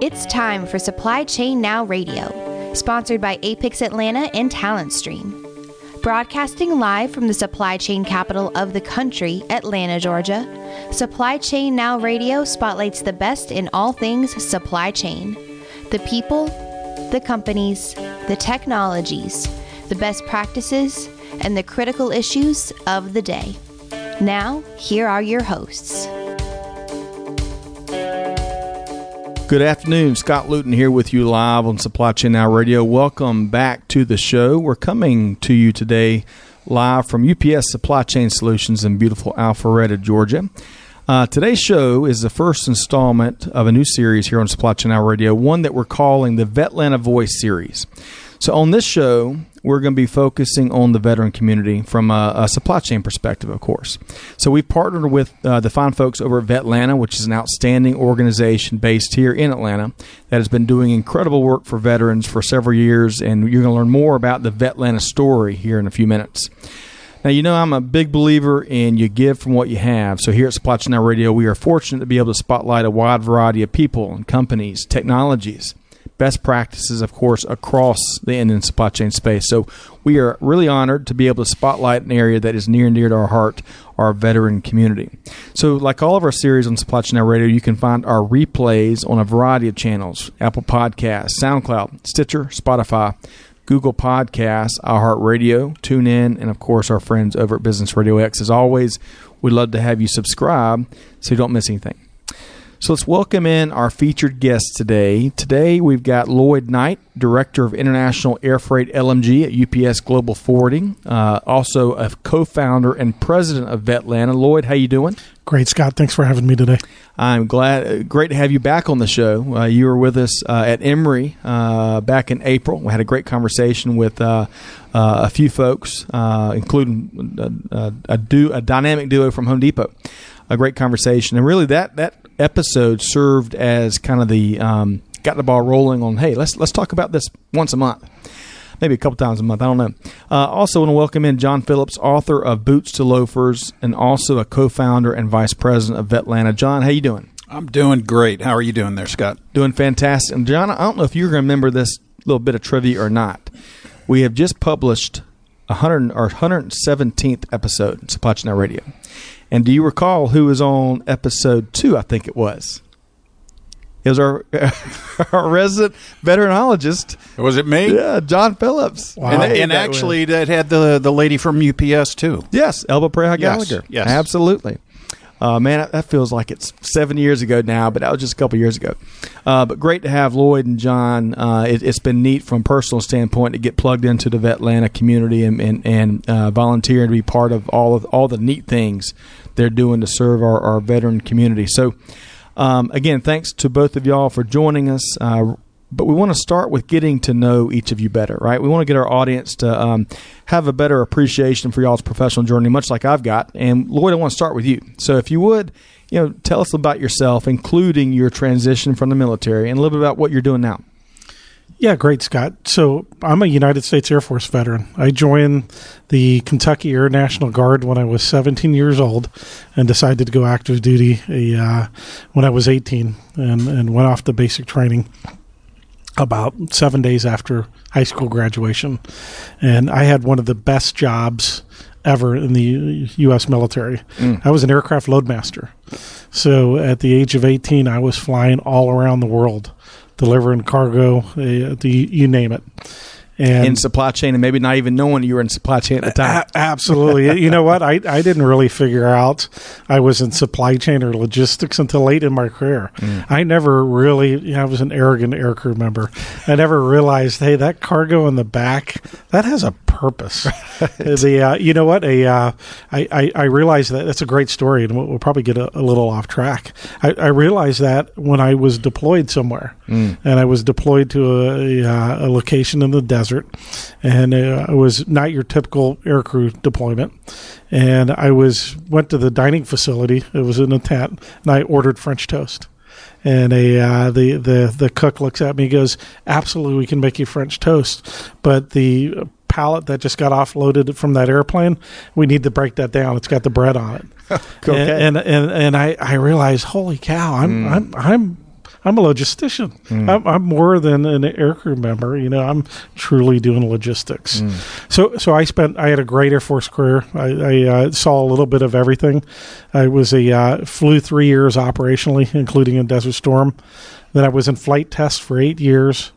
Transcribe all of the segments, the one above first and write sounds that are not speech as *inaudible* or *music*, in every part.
It's time for Supply Chain Now Radio, sponsored by APICS Atlanta and Talent Stream. Broadcasting live from the supply chain capital of the country, Atlanta, Georgia, Supply Chain Now Radio spotlights the best in all things supply chain the people, the companies, the technologies, the best practices, and the critical issues of the day. Now, here are your hosts. Good afternoon. Scott Luton here with you live on Supply Chain Now Radio. Welcome back to the show. We're coming to you today live from UPS Supply Chain Solutions in beautiful Alpharetta, Georgia. Uh, today's show is the first installment of a new series here on Supply Chain Now Radio, one that we're calling the Vetlanta Voice series. So, on this show, we're going to be focusing on the veteran community from a, a supply chain perspective, of course. So, we've partnered with uh, the fine folks over at Vetlanta, which is an outstanding organization based here in Atlanta that has been doing incredible work for veterans for several years. And you're going to learn more about the Vetlanta story here in a few minutes. Now, you know, I'm a big believer in you give from what you have. So, here at Supply Chain Now Radio, we are fortunate to be able to spotlight a wide variety of people and companies, technologies best practices, of course, across the end and supply chain space. So we are really honored to be able to spotlight an area that is near and dear to our heart, our veteran community. So, like all of our series on Supply Chain Now Radio, you can find our replays on a variety of channels Apple Podcasts, SoundCloud, Stitcher, Spotify. Google Podcasts, iHeartRadio, TuneIn, and of course our friends over at Business Radio X. As always, we'd love to have you subscribe so you don't miss anything. So let's welcome in our featured guest today. Today we've got Lloyd Knight, Director of International Air Freight LMG at UPS Global Forwarding, uh, also a co-founder and president of Vetlanta. Lloyd, how you doing? Great, Scott. Thanks for having me today. I'm glad. Uh, great to have you back on the show. Uh, you were with us uh, at Emory uh, back in April. We had a great conversation with uh, a few folks, including a, a, du- a dynamic duo from Home Depot. A great conversation, and really that that episode served as kind of the um, got the ball rolling on. Hey, let's let's talk about this once a month, maybe a couple times a month. I don't know. Uh, also, want to welcome in John Phillips, author of Boots to Loafers, and also a co-founder and vice president of Vetlanta. John, how you doing? I'm doing great. How are you doing there, Scott? Doing fantastic. And John, I don't know if you remember this little bit of trivia or not. We have just published 100 our 117th episode Supply Chain Radio. And do you recall who was on episode two? I think it was. It was our, *laughs* our resident veterinologist. Was it me? Yeah, John Phillips. Wow. And, and actually, that had the the lady from UPS too. Yes, Elba Pereira Gallagher. Yes, absolutely. Uh, man, that feels like it's seven years ago now, but that was just a couple years ago. Uh, but great to have Lloyd and John. Uh, it, has been neat from a personal standpoint to get plugged into the Vetlanta community and and, and uh, volunteer and be part of all of all the neat things they're doing to serve our, our veteran community. So, um, again, thanks to both of y'all for joining us. Uh, but we want to start with getting to know each of you better, right? We want to get our audience to um, have a better appreciation for y'all's professional journey, much like I've got. And Lloyd, I want to start with you. So, if you would, you know, tell us about yourself, including your transition from the military, and a little bit about what you're doing now. Yeah, great, Scott. So I'm a United States Air Force veteran. I joined the Kentucky Air National Guard when I was 17 years old and decided to go active duty uh, when I was 18 and, and went off to basic training about seven days after high school graduation. And I had one of the best jobs ever in the U.S. military. Mm. I was an aircraft loadmaster. So at the age of 18, I was flying all around the world delivering cargo, uh, the, you name it. And in supply chain, and maybe not even knowing you were in supply chain at the time. A- absolutely. you know what? I, I didn't really figure out I was in supply chain or logistics until late in my career. Mm. I never really, you know, I was an arrogant air crew member. I never realized, hey, that cargo in the back, that has a purpose. *laughs* The uh, you know what a uh, I, I, I realized that that's a great story, and we'll, we'll probably get a, a, little off track. I, I, realized that when I was deployed somewhere, mm. and I was deployed to a, a, uh, a location in the desert, and uh, it was not your typical aircrew deployment. And I was went to the dining facility. It was in a tent, and I ordered French toast and a uh, the the the cook looks at me and goes, "Absolutely, we can make you French toast, but the pallet that just got offloaded from that airplane. We need to break that down. It's got the bread on it. *laughs* Okay. And, and and and I I realized, holy cow, I'm I'm I'm I'm a logistician. I'm, I'm more than an aircrew member. You know, I'm truly doing logistics. So, so I spent. I had a great Air Force career. I, I uh, saw a little bit of everything. I was a uh, flew three years operationally, including in Desert Storm. Then I was in flight test for eight years.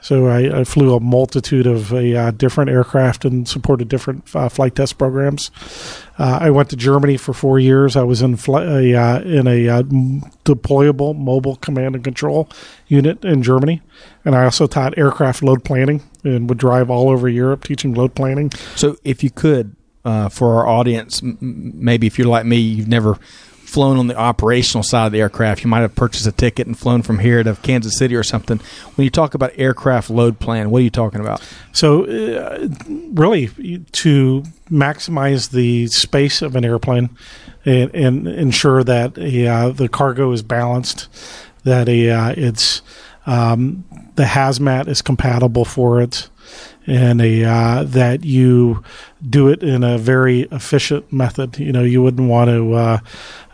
So I, I flew a multitude of uh, different aircraft and supported different uh, flight test programs. Uh, I went to Germany for four years. I was in a, uh, in a uh, deployable mobile command and control unit in Germany, and I also taught aircraft load planning and would drive all over Europe teaching load planning. So, if you could, for our audience, m- maybe if you're like me, you've never flown on the operational side of the aircraft. You might have purchased a ticket and flown from here to Kansas City or something. When you talk about aircraft load plan, what are you talking about? So, uh, really, to maximize the space of an airplane and, and ensure that uh, the cargo is balanced, that uh, it's um, the hazmat is compatible for it, and a, uh, that you do it in a very efficient method. You know, you wouldn't want to uh,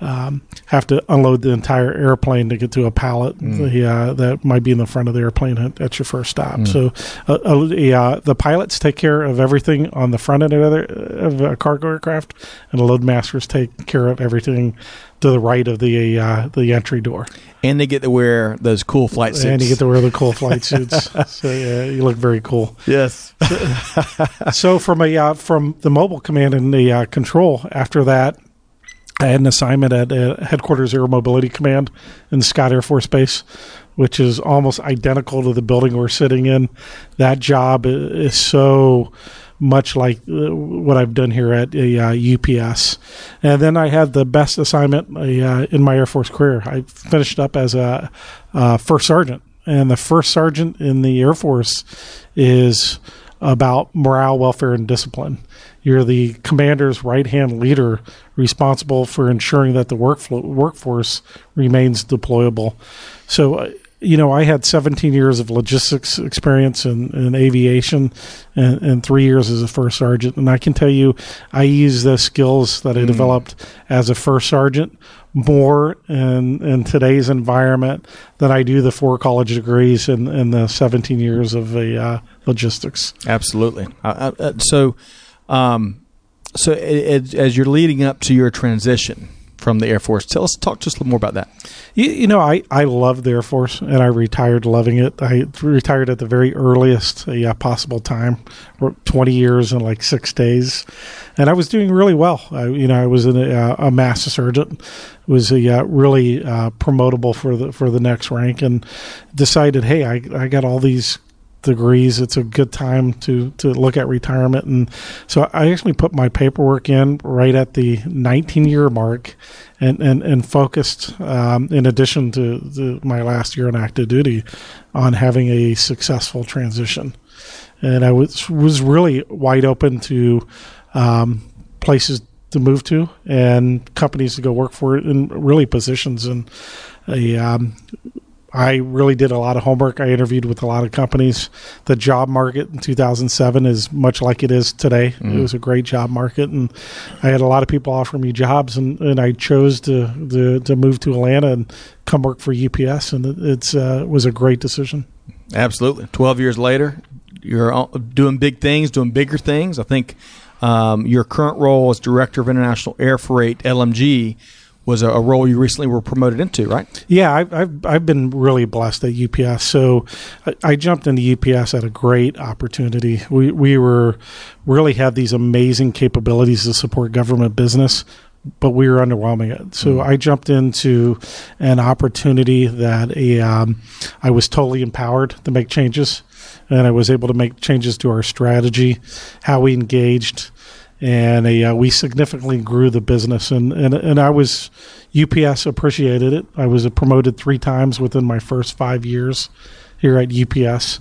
um, have to unload the entire airplane to get to a pallet the, uh, that might be in the front of the airplane at, at your first stop. So, uh, uh, the, uh, the pilots take care of everything on the front end of, of a cargo aircraft, and the load masters take care of everything to the right of the uh, the entry door. And they get to wear those cool flight suits. And you get to wear the cool flight *laughs* suits. so yeah, you look very cool. yes. *laughs* so from a uh, from the mobile command and the uh, control after that i had an assignment at uh, headquarters air mobility command in scott air force base which is almost identical to the building we're sitting in. That job is so much like uh, what I've done here at uh, UPS, and then I had the best assignment uh, in my Air Force career. I finished up as a uh, first sergeant, and the first sergeant in the Air Force is about morale, welfare, and discipline. You're the commander's right hand leader responsible for ensuring that the workflow, workforce remains deployable. So, uh, you know, I had 17 years of logistics experience in, in aviation and, and three years as a first sergeant. And I can tell you, I use the skills that I developed as a first sergeant more in, in today's environment than I do the four college degrees in, in the 17 years of the uh, logistics. Absolutely. Uh, so, um, so as you're leading up to your transition from the Air Force, tell us, talk to us a little more about that. You, you know, I, I love the Air Force and I retired loving it. I retired at the very earliest uh, possible time, worked 20 years in like six days. And I was doing really well. I, you know, I was in a, a master sergeant, was a, uh, really uh, promotable for the for the next rank, and decided, hey, I, I got all these degrees. It's a good time to to look at retirement, and so I actually put my paperwork in right at the 19 year mark, and and and focused um, in addition to, my last year on active duty on having a successful transition, and I was was really wide open to um, places to move to and companies to go work for in really positions and a um, I really did a lot of homework. I interviewed with a lot of companies. The job market in 2007 is much like it is today. It was a great job market, and I had a lot of people offer me jobs, and, and I chose to, to to move to Atlanta and come work for UPS, and it it's uh, was a great decision. Absolutely. 12 years later, you're doing big things, doing bigger things. I think um, your current role as Director of International Air Freight, LMG, was a, a role you recently were promoted into, right? Yeah, I've, I've I've been really blessed at UPS. So I, I jumped into UPS at a great opportunity. We we were really had these amazing capabilities to support government business, but we were underwhelming it. So I jumped into an opportunity that a um, I was totally empowered to make changes, and I was able to make changes to our strategy, how we engaged and a, uh, we significantly grew the business and, and and I was UPS appreciated it. I was promoted three times within my first five years here at UPS.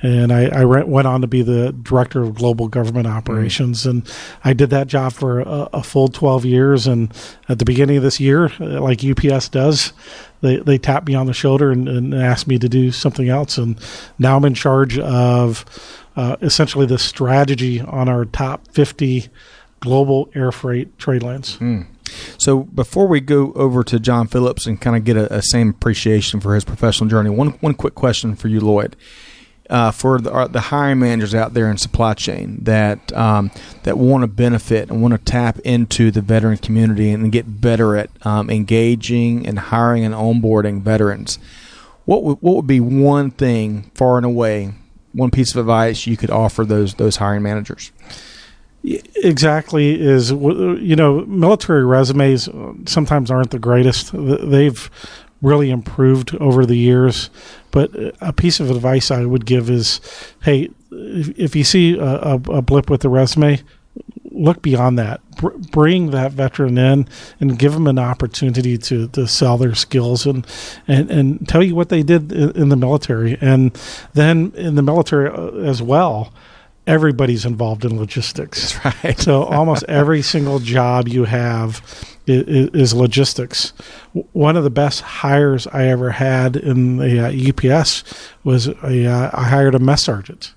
And I, I went on to be the director of global government operations. Mm. And I did that job for a, a, full 12 years. And at the beginning of this year, like UPS does, they, they tapped me on the shoulder and, and asked me to do something else. And now I'm in charge of uh, essentially the strategy on our top 50 global air freight trade lanes. Mm. So before we go over to John Phillips and kind of get a, a, same appreciation for his professional journey, one one quick question for you, Lloyd. Uh, for the, uh, the hiring managers out there in supply chain that um, that want to benefit and want to tap into the veteran community and get better at um, engaging and hiring and onboarding veterans, what w- what would be one thing far and away, one piece of advice you could offer those those hiring managers? Exactly is you know military resumes sometimes aren't the greatest. They've really improved over the years but a piece of advice i would give is hey if you see a, a blip with the resume look beyond that. Bring that veteran in and give them an opportunity to, to sell their skills and, and and tell you what they did in the military. And then in the military uh, as well everybody's involved in logistics. That's right. so almost every single job you have is, is, logistics. One of the best hires I ever had in the uh, UPS was a, uh, I hired a mess sergeant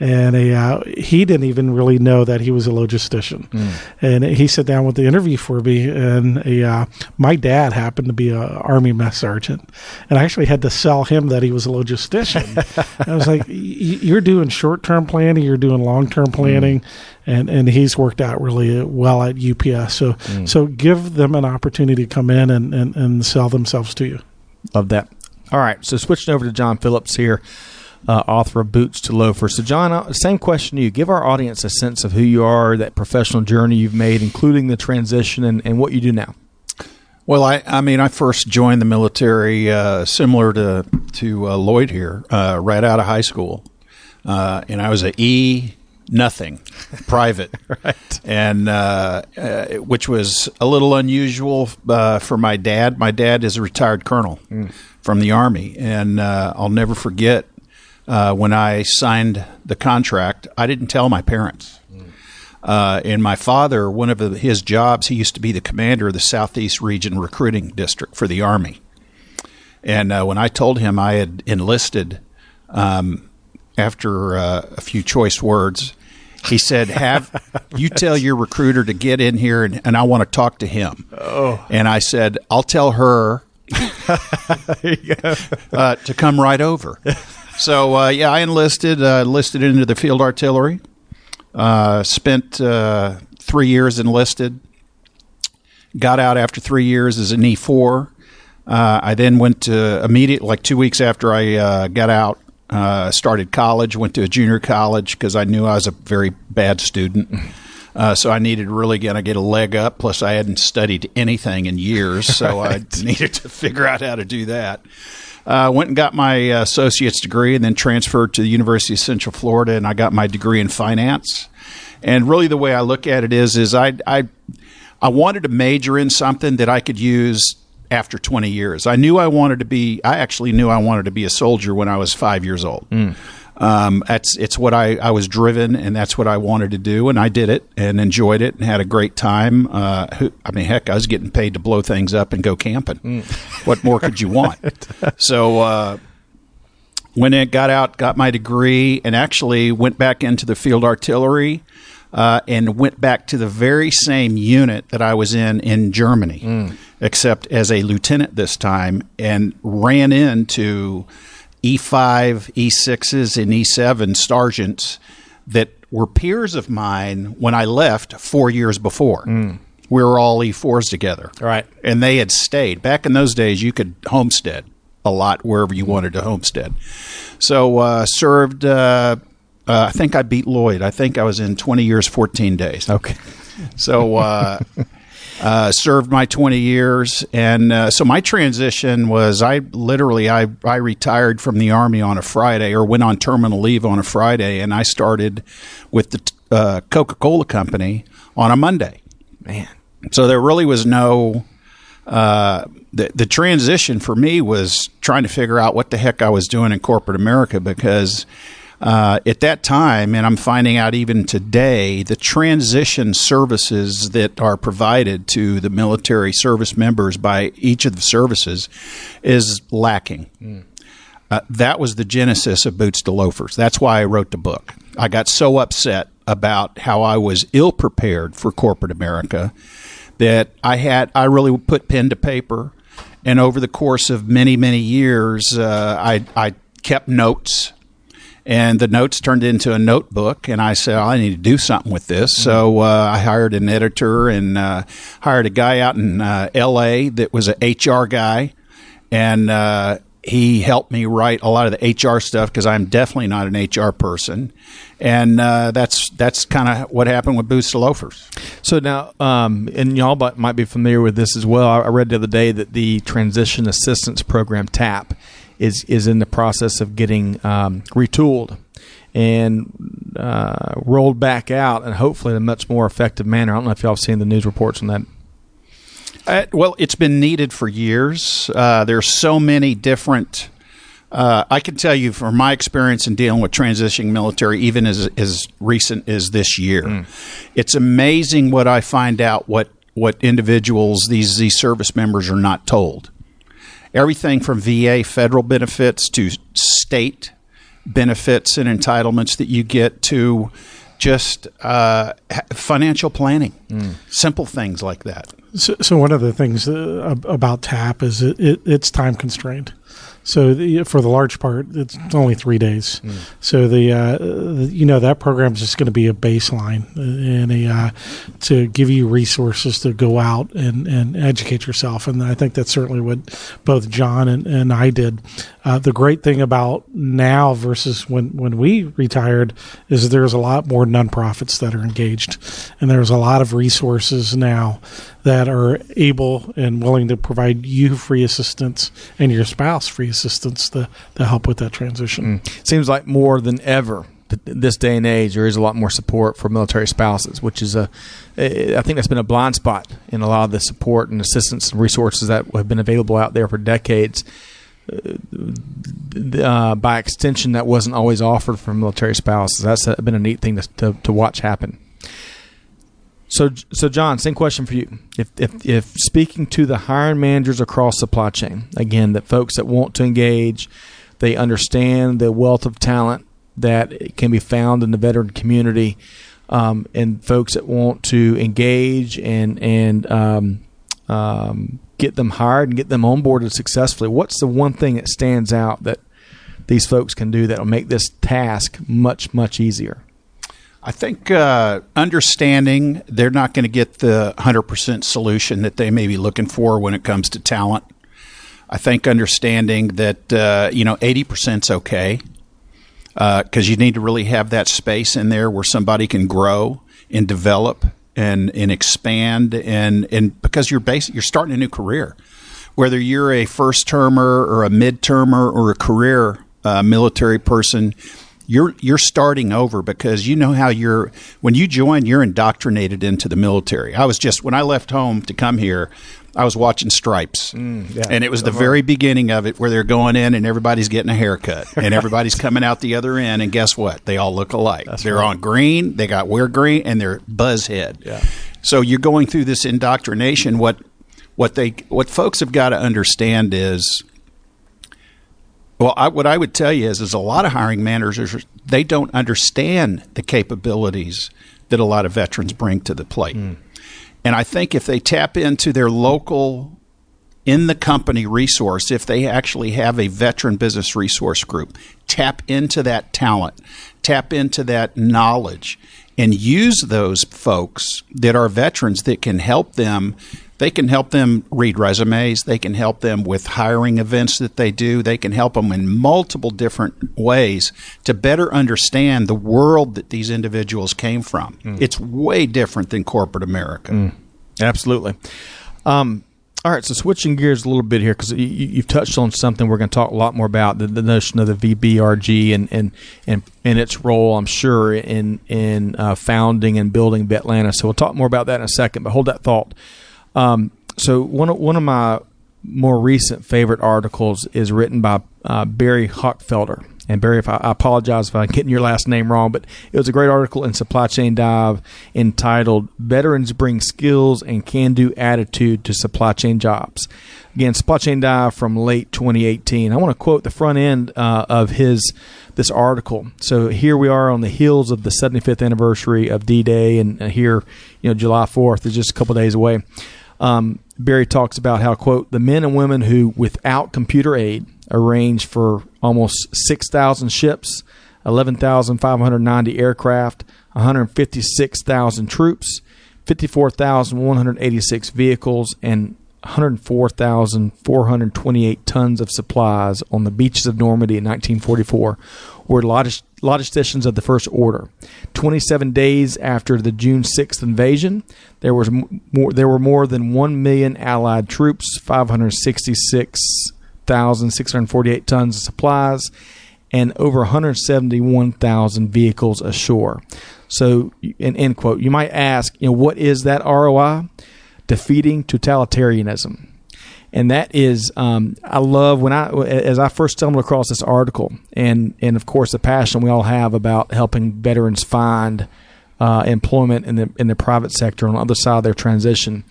and a, uh, he didn't even really know that he was a logistician. Mm. And he sat down with the interview for me, and a, uh, my dad happened to be an army mess sergeant, and I actually had to sell him that he was a logistician. *laughs* I was like, "You're doing short term planning, you're doing long term planning." Mm. And, and he's worked out really well at UPS. So mm. so give them an opportunity to come in and, and, and sell themselves to you. Love that. All right. So switching over to John Phillips here uh, author of Boots to Loafers. So, John, uh, same question to you. Give our audience a sense of who you are, that professional journey you've made, including the transition and, and what you do now. Well, I, I mean, I first joined the military uh, similar to to uh, Lloyd here, uh, right out of high school, uh, and I was a E nothing *laughs* private, *laughs* right? And which was a little unusual for my dad. My dad is a retired colonel mm. from the army, and I'll never forget uh, when I signed the contract, I didn't tell my parents. Uh, and my father, one of his jobs, he used to be the commander of the Southeast Region Recruiting District for the Army. And uh, when I told him I had enlisted, um, after uh, a few choice words, he said, "Have *laughs* you tell your recruiter to get in here, and, and I want to talk to him." Oh. And I said, "I'll tell her *laughs* uh, to come right over." *laughs* So uh, yeah, I enlisted uh, enlisted into the field artillery. Uh, spent uh, three years enlisted. Got out after three years as an E four. Uh, I then went to immediate like two weeks after I uh, got out. started college. Went to a junior college because I knew I was a very bad student. Uh, so I needed really going to get a leg up. Plus, I hadn't studied anything in years, so *laughs* right. I needed to figure out how to do that. Uh, went and got my associate's degree and then transferred to the University of Central Florida and I got my degree in finance. And really, the way I look at it is, is I, I, I wanted to major in something that I could use after 20 years. I knew I wanted to be, I actually knew I wanted to be a soldier when I was five years old. Mm. Um, that's it's what I, I was driven, and that's what I wanted to do, and I did it and enjoyed it and had a great time. Uh, who, I mean, heck, I was getting paid to blow things up and go camping. Mm. What more could you want? *laughs* so uh, when it got out, got my degree, and actually went back into the field artillery. Uh, and went back to the very same unit that I was in in Germany, mm. except as a lieutenant this time, and ran into E5, E6s, and E7 sergeants that were peers of mine when I left four years before. Mm. We were all E4s together. Right. And they had stayed. Back in those days, you could homestead a lot wherever you wanted to homestead. So, uh, served, uh, uh, I think I beat Lloyd. I think I was in 20 years, 14 days. Okay. So, uh, served my 20 years, and uh, so my transition was I literally I I retired from the army on a Friday or went on terminal leave on a Friday, and I started with the uh, Coca Cola company on a Monday. Man, so there really was no. uh, the the transition for me was trying to figure out what the heck I was doing in corporate America because uh, at that time, and I'm finding out even today, the transition services that are provided to the military service members by each of the services is lacking. Mm. Uh, that was the genesis of Boots to Loafers. That's why I wrote the book. I got so upset about how I was ill prepared for corporate America that I had I really put pen to paper, and over the course of many many years, uh, I I kept notes and the notes turned into a notebook and i said oh, i need to do something with this mm-hmm. so uh, i hired an editor and uh, hired a guy out in uh, la that was an hr guy and uh, he helped me write a lot of the hr stuff because i'm definitely not an hr person and uh, that's that's kind of what happened with Boots to Loafers. So now, um, and y'all might be familiar with this as well. I read the other day that the Transition Assistance Program (TAP) is is in the process of getting um, retooled and uh, rolled back out, and hopefully in a much more effective manner. I don't know if y'all have seen the news reports on that. Uh, well, it's been needed for years. Uh, there's so many different. Uh, I can tell you from my experience in dealing with transitioning military, even as as recent as this year, mm. it's amazing what I find out what what individuals these these service members are not told everything from VA federal benefits to state benefits and entitlements that you get to just uh, financial planning, mm. simple things like that. So, so, one of the things uh, about TAP is it, it, it's time constrained. So the, for the large part, it's only three days. Mm. So the, uh, the, you know that program is just going to be a baseline and a uh, to give you resources to go out and, and educate yourself. And I think that's certainly what both John and, and I did. Uh, the great thing about now versus when when we retired is there's a lot more nonprofits that are engaged, and there's a lot of resources now that are able and willing to provide you free assistance and your spouse free assistance to, to help with that transition. Mm. Seems like more than ever this day and age, there is a lot more support for military spouses, which is a, I think that's been a blind spot in a lot of the support and assistance and resources that have been available out there for decades. Uh, uh by extension, that wasn't always offered for military spouses. That's been a neat thing to, to, to watch happen. So, so John, same question for you. If, if, if speaking to the hiring managers across supply chain, again, that folks that want to engage, they understand the wealth of talent that can be found in the veteran community, um, and folks that want to engage and and um, um, get them hired and get them onboarded successfully. What's the one thing that stands out that these folks can do that will make this task much much easier? I think uh, understanding they're not going to get the 100% solution that they may be looking for when it comes to talent. I think understanding that, uh, you know, 80% is okay because uh, you need to really have that space in there where somebody can grow and develop and, and expand and, and because you're basic, you're starting a new career. Whether you're a first termer or a mid termer or a career uh, military person, you're you're starting over because you know how you're when you join you're indoctrinated into the military. I was just when I left home to come here, I was watching Stripes, mm, yeah. and it was the uh-huh. very beginning of it where they're going in and everybody's getting a haircut *laughs* and everybody's coming out the other end, and guess what? They all look alike. That's they're right. on green, they got wear green, and they're buzz head. Yeah. So you're going through this indoctrination. What what they what folks have got to understand is well, I, what I would tell you is, is a lot of hiring managers they don't understand the capabilities that a lot of veterans bring to the plate. Mm. And I think if they tap into their local in the company resource, if they actually have a veteran business resource group, tap into that talent, tap into that knowledge, and use those folks that are veterans that can help them they can help them read resumes. They can help them with hiring events that they do. They can help them in multiple different ways to better understand the world that these individuals came from. Mm. It's way different than corporate America. Mm. Absolutely. Um, all right, so switching gears a little bit here because you, have touched on something we're going to talk a lot more about the, the notion of the VBRG and and and, and its role, I'm sure, in in uh, founding and building Vetlanta. So we'll talk more about that in a second. But hold that thought. Um, so one of, one of my more recent favorite articles is written by uh, Barry Hochfelder. And Barry, if I, I, apologize if I'm getting your last name wrong, but it was a great article in Supply Chain Dive entitled "Veterans Bring Skills and Can-Do Attitude to Supply Chain Jobs." Again, Supply Chain Dive from late 2018. I want to quote the front end uh, of his this article. So here we are on the heels of the 75th anniversary of D-Day, and uh, here, you know, July 4th is just a couple days away. Um, Barry talks about how quote the men and women who, without computer aid, arranged for almost 6,000 ships, 11,590 aircraft, 156,000 troops, 54,186 vehicles, and 104,428 tons of supplies on the beaches of Normandy in 1944 were logisticians of the First Order. 27 days after the June 6th invasion, there was more, there were more than 1 million Allied troops, 566,648 tons of supplies, and over 171,000 vehicles ashore. So, in end quote, you might ask, you know, what is that ROI? Defeating totalitarianism. And that is, um, I love when I, as I first stumbled across this article, and and of course the passion we all have about helping veterans find uh, employment in the in the private sector on the other side of their transition.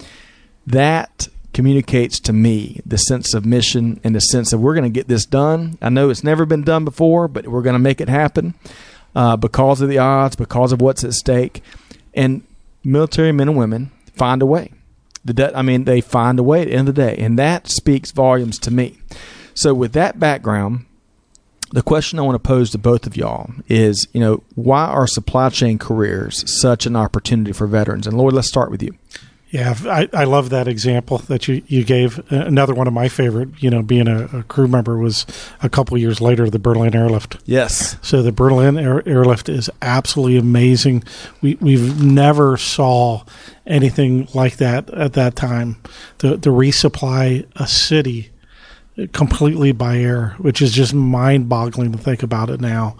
That communicates to me the sense of mission and the sense that we're going to get this done. I know it's never been done before, but we're going to make it happen uh, because of the odds, because of what's at stake, and military men and women find a way. The I mean, they find a way at the end of the day, and that speaks volumes to me. So, with that background, the question I want to pose to both of y'all is, you know, why are supply chain careers such an opportunity for veterans? And Lloyd, let's start with you. Yeah, I, I love that example that you, you gave. Uh, another one of my favorite, you know, being a, a crew member was a couple years later the Berlin Airlift. Yes. So the Berlin Air, Airlift is absolutely amazing. We we've never saw anything like that at that time. To to resupply a city completely by air, which is just mind boggling to think about it now.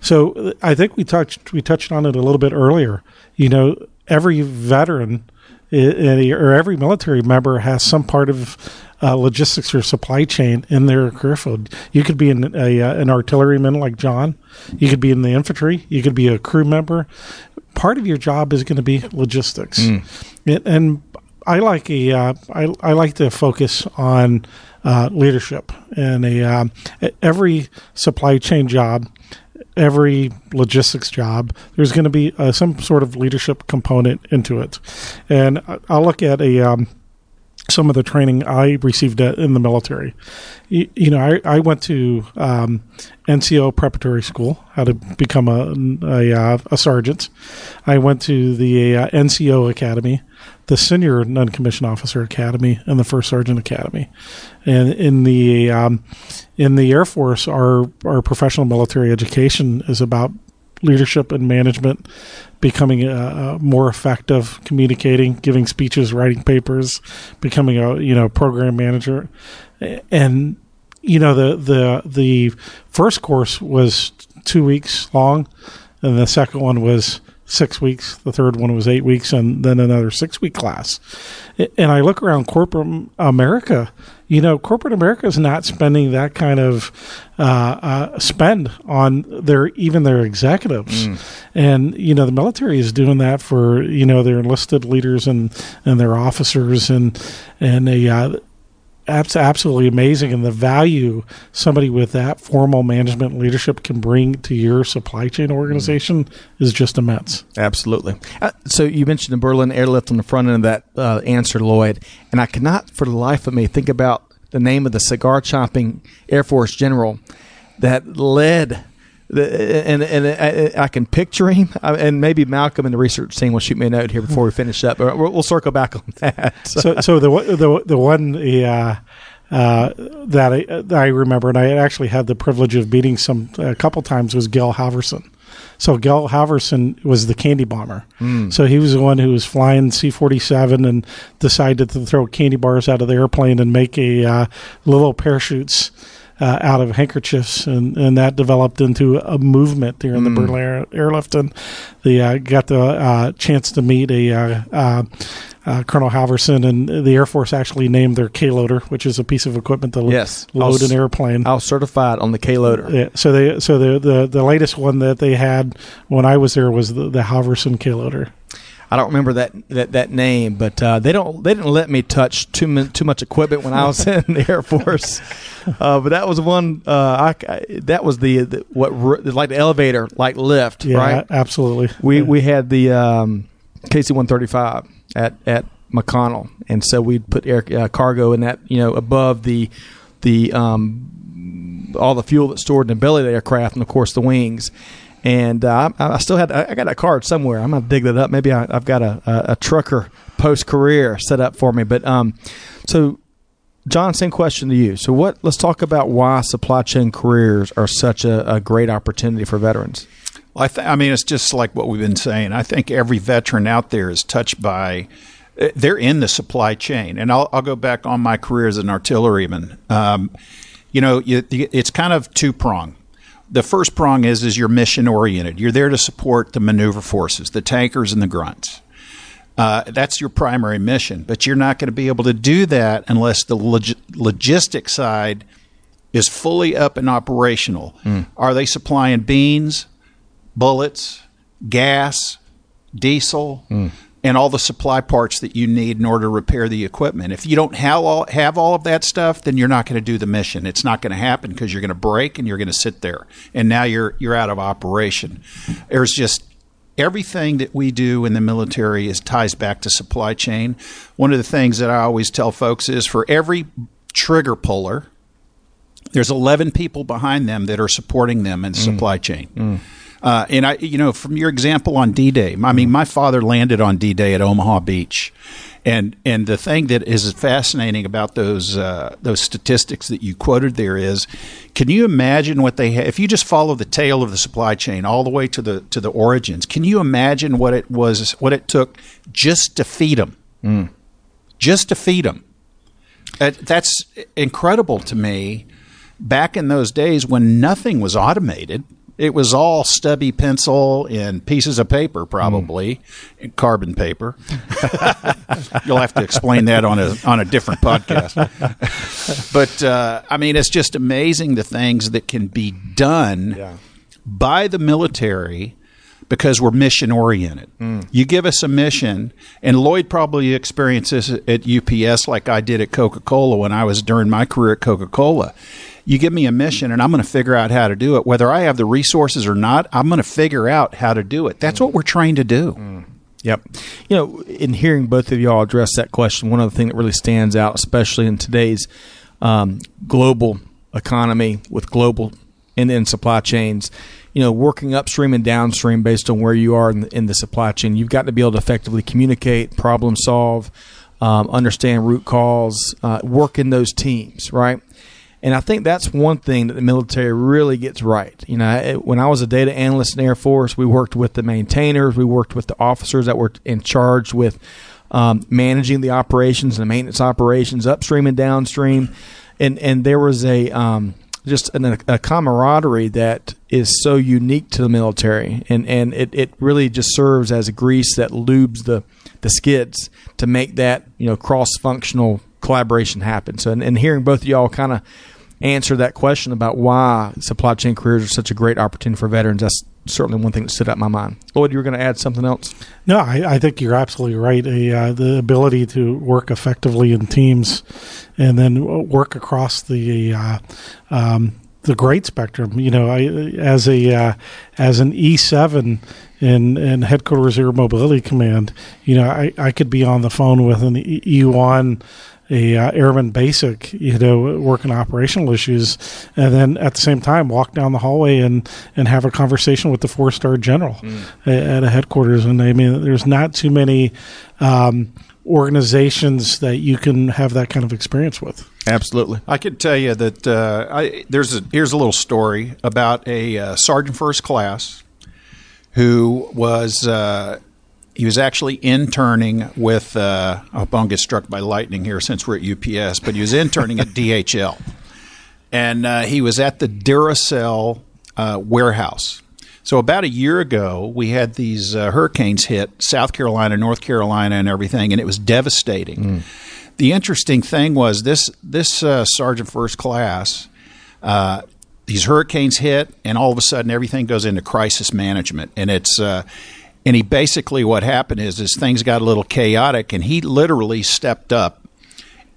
So uh, I think we touched we touched on it a little bit earlier. You know, every veteran or every military member has some part of uh, logistics or supply chain in their career field. You could be an, a, uh, an artilleryman like John. You could be in the infantry. You could be a crew member. Part of your job is going to be logistics, mm. it, and I like a uh, I, I like to focus on uh, leadership and a um, every supply chain job every logistics job, there's going to be uh, some sort of leadership component into it. And I'll look at a um, some of the training I received in the military. You, you know, I, I, went to um, NCO preparatory school, how to become a, a, uh, a sergeant. I went to the uh, NCO academy, the senior non-commissioned officer academy, and the first sergeant academy. And in the um, in the Air Force, our our professional military education is about leadership and management, becoming more effective, communicating, giving speeches, writing papers, becoming a you know program manager, and you know the the the first course was two weeks long, and the second one was six weeks. The third one was eight weeks, and then another six week class. And I look around corporate America. You know, corporate America is not spending that kind of uh, uh, spend on their even their executives, mm. and you know the military is doing that for you know their enlisted leaders and and their officers and and a uh, absolutely amazing and the value somebody with that formal management leadership can bring to your supply chain organization is just immense. Absolutely. Uh, so you mentioned the berlin airlift on the front end of that uh, answer lloyd and i cannot for the life of me think about the name of the cigar chopping air force general that led and and I, I, can picture him, and maybe Malcolm and the research team will shoot me a note here before we finish up. But we'll, we'll circle back on that. So, so, the the the one uh, uh, that, I, that I remember, and I actually had the privilege of meeting some a couple times, was Gil Halvorsen. So Gil Halvorsen was the candy bomber. Mm. So he was the one who was flying C forty seven and decided to throw candy bars out of the airplane and make a uh, little parachutes uh, out of handkerchiefs, and, and that developed into a movement there in mm. the Berlin airlift. And they uh, got the uh, chance to meet a uh, uh, uh, Colonel Halvorsen and the Air Force actually named their K loader, which is a piece of equipment to Yes. load I was- an airplane. I was certified on the K loader. Yeah, so they so the, the the latest one that they had when I was there was the, the Halvorsen K loader. I don't remember that that, that name, but uh, they don't they didn't let me touch too mu- too much equipment when I was *laughs* in the Air Force. Uh, but that was one. Uh, I, I- that was the, the what like the elevator like lift, Yeah, right? absolutely. We Yeah. we had the um, KC one thirty five at at McConnell, and so we'd put air uh, cargo in that you know above the the um, all the fuel that's stored in the belly of the aircraft, and of course the wings. And uh, I, I still had I got that card somewhere. I'm gonna dig that up. Maybe I, I've got a, a, a trucker post career set up for me. But um, so John, same question to you. So what? Let's talk about why supply chain careers are such a, a great opportunity for veterans. Well, I, th- I mean, it's just like what we've been saying. I think every veteran out there is touched by. uh, They're in the supply chain, and I'll, I'll go back on my career as an artilleryman. Um, you know, you, it's kind of two prong. The first prong is is you're mission oriented. You're there to support the maneuver forces, the tankers and the grunts. Uh, that's your primary mission, but you're not going to be able to do that unless the log- logistic side is fully up and operational. Are they supplying beans, bullets, gas, diesel, and all the supply parts that you need in order to repair the equipment? If you don't have all, have all of that stuff, then you're not going to do the mission. It's not going to happen because you're going to break and you're going to sit there, and now you're you're out of operation. There's just everything that we do in the military is ties back to supply chain. One of the things that I always tell folks is for every trigger puller, there's 11 people behind them that are supporting them in mm. supply chain. Mm. Uh, and I, you know, from your example on D-Day, I mean, my father landed on D-Day at Omaha Beach, and and the thing that is fascinating about those uh, those statistics that you quoted there is, can you imagine what they if you just follow the tail of the supply chain all the way to the to the origins? Can you imagine what it was, what it took just to feed them, just to feed them? That, that's incredible to me. Back in those days when nothing was automated, it was all stubby pencil and pieces of paper, probably and carbon paper. *laughs* You'll have to explain that on a on a different podcast. *laughs* but uh, I mean, it's just amazing the things that can be done by the military because we're mission oriented. You give us a mission, and Lloyd probably experienced this at UPS like I did at Coca Cola when I was during my career at Coca Cola. You give me a mission, and I'm going to figure out how to do it. Whether I have the resources or not, I'm going to figure out how to do it. That's what we're trained to do. Yep. You know, in hearing both of y'all address that question, one of the things that really stands out, especially in today's um, global economy with global end-to-end supply chains, you know, working upstream and downstream based on where you are in the, in the supply chain, you've got to be able to effectively communicate, problem solve, um, understand root cause, uh, work in those teams, right? And I think that's one thing that the military really gets right. You know, I- when I was a data analyst in Air Force, we worked with the maintainers, we worked with the officers that were in charge with um, managing the operations and the maintenance operations upstream and downstream, and and there was a um, just an, a camaraderie that is so unique to the military, and and it, it really just serves as a grease that lubes the the skids to make that you know cross functional collaboration happen. So, and, and hearing both of y'all kind of answer that question about why supply chain careers are such a great opportunity for veterans, that's certainly one thing that stood out in my mind. Lloyd, you were going to add something else? No, I, I think you're absolutely right. A, uh, the ability to work effectively in teams, and then work across the uh, um, the great spectrum. You know, I as a uh, as an E seven in in headquarters air mobility command. You know, I, I could be on the phone with an E one. A uh, airman basic, you know, working operational issues, and then at the same time walk down the hallway and and have a conversation with the four star general a- at a headquarters. And I mean, there's not too many um, organizations that you can have that kind of experience with. Absolutely. I could tell you that uh, I, there's a here's a little story about a uh, sergeant first class who was uh, he was actually interning with uh, I hope I don't get struck by lightning here since we're at UPS, but he was interning at *laughs* DHL, and uh, he was at the Duracell uh, warehouse. So about a year ago, we had these uh, hurricanes hit South Carolina, North Carolina, and everything, and it was devastating. The interesting thing was this this uh, sergeant first class. Uh, these hurricanes hit, and all of a sudden, everything goes into crisis management, and it's. And he basically what happened is is things got a little chaotic, and he literally stepped up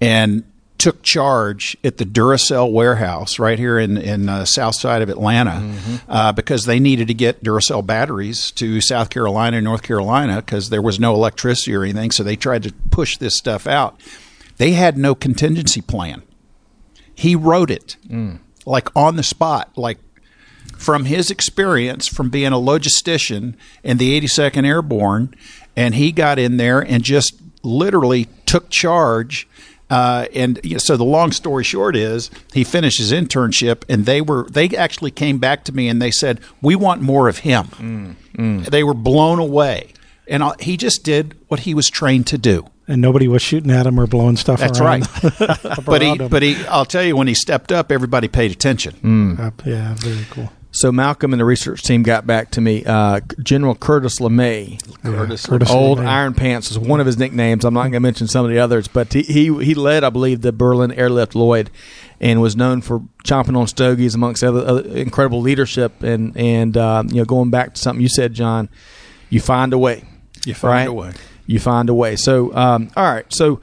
and took charge at the Duracell warehouse right here in in uh, south side of Atlanta uh, because they needed to get Duracell batteries to South Carolina and North Carolina because there was no electricity or anything. So they tried to push this stuff out. They had no contingency plan. He wrote it like on the spot, like from his experience from being a logistician in the 82nd Airborne, and he got in there and just literally took charge. Uh, and you know, so the long story short is he finished his internship, and they were they actually came back to me and they said we want more of him. They were blown away, and uh, he just did what he was trained to do. and nobody was shooting at him or blowing stuff That's around. right. *laughs* *laughs* but he him. but he I'll tell you when he stepped up, everybody paid attention. Uh, yeah, very cool. So Malcolm and the research team got back to me. Uh, General Curtis LeMay, Curtis, Curtis old LeMay. Iron Pants was one of his nicknames. I'm not going to mention some of the others, but he, he he led, I believe, the Berlin Airlift Lloyd, and was known for chomping on stogies amongst other, other incredible leadership. And and uh, you know, going back to something you said, John, you find a way. You find right? a way. You find a way. So, um, all right. So,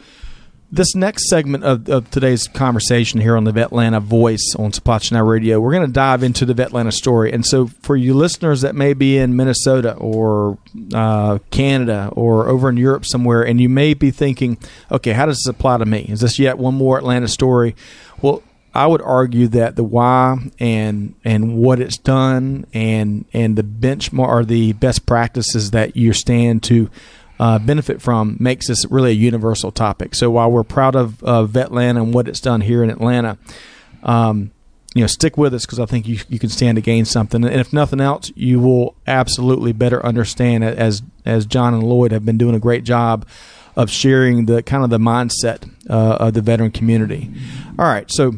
this next segment of, of today's conversation here on the Vetlanta Voice on Chain Radio, we're going to dive into the Vetlanta story. And so, for you listeners that may be in Minnesota or uh, Canada or over in Europe somewhere, and you may be thinking, okay, how does this apply to me? Is this yet one more Atlanta story? Well, I would argue that the why and and what it's done and and the benchmark or the best practices that you stand to uh, benefit from makes this really a universal topic. So while we're proud of uh, Vetlanta and what it's done here in Atlanta, um, you know, stick with us because I think you you can stand to gain something. And if nothing else, you will absolutely better understand as as John and Lloyd have been doing a great job of sharing the kind of the mindset uh, of the veteran community. All right, so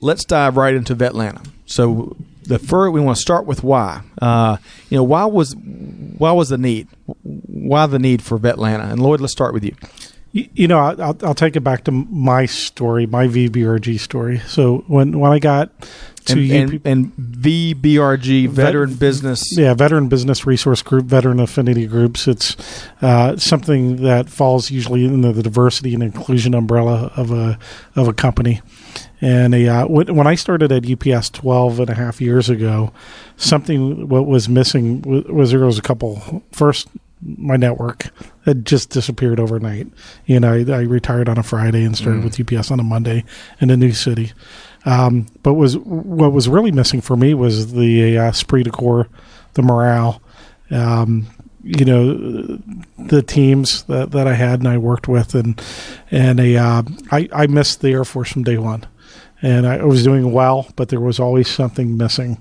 let's dive right into Vetlanta. So the first we want to start with why. Uh, you know, why was why was the need? Why the need for Vetlanta? And Lloyd, let's start with you. You, you know, I- I'll, I'll take it back to my story, my VBRG story. So when when I got to And, UP and, and VBRG, Veteran Business. yeah, Veteran Business Resource Group, Veteran Affinity Groups. It's uh, something that falls usually in the diversity and inclusion umbrella of a of a company. And a, uh, when, when I started at UPS 12 and a half years ago, something what was missing was, there was a couple. First, my network had just disappeared overnight. You know, I, I retired on a Friday and started with UPS on a Monday in a new city. Um, but was what was really missing for me was the uh, esprit de corps, the morale. Um, you know, the teams that, that I had and I worked with, and and a uh, I I missed the Air Force from day one, and I was doing well, but there was always something missing.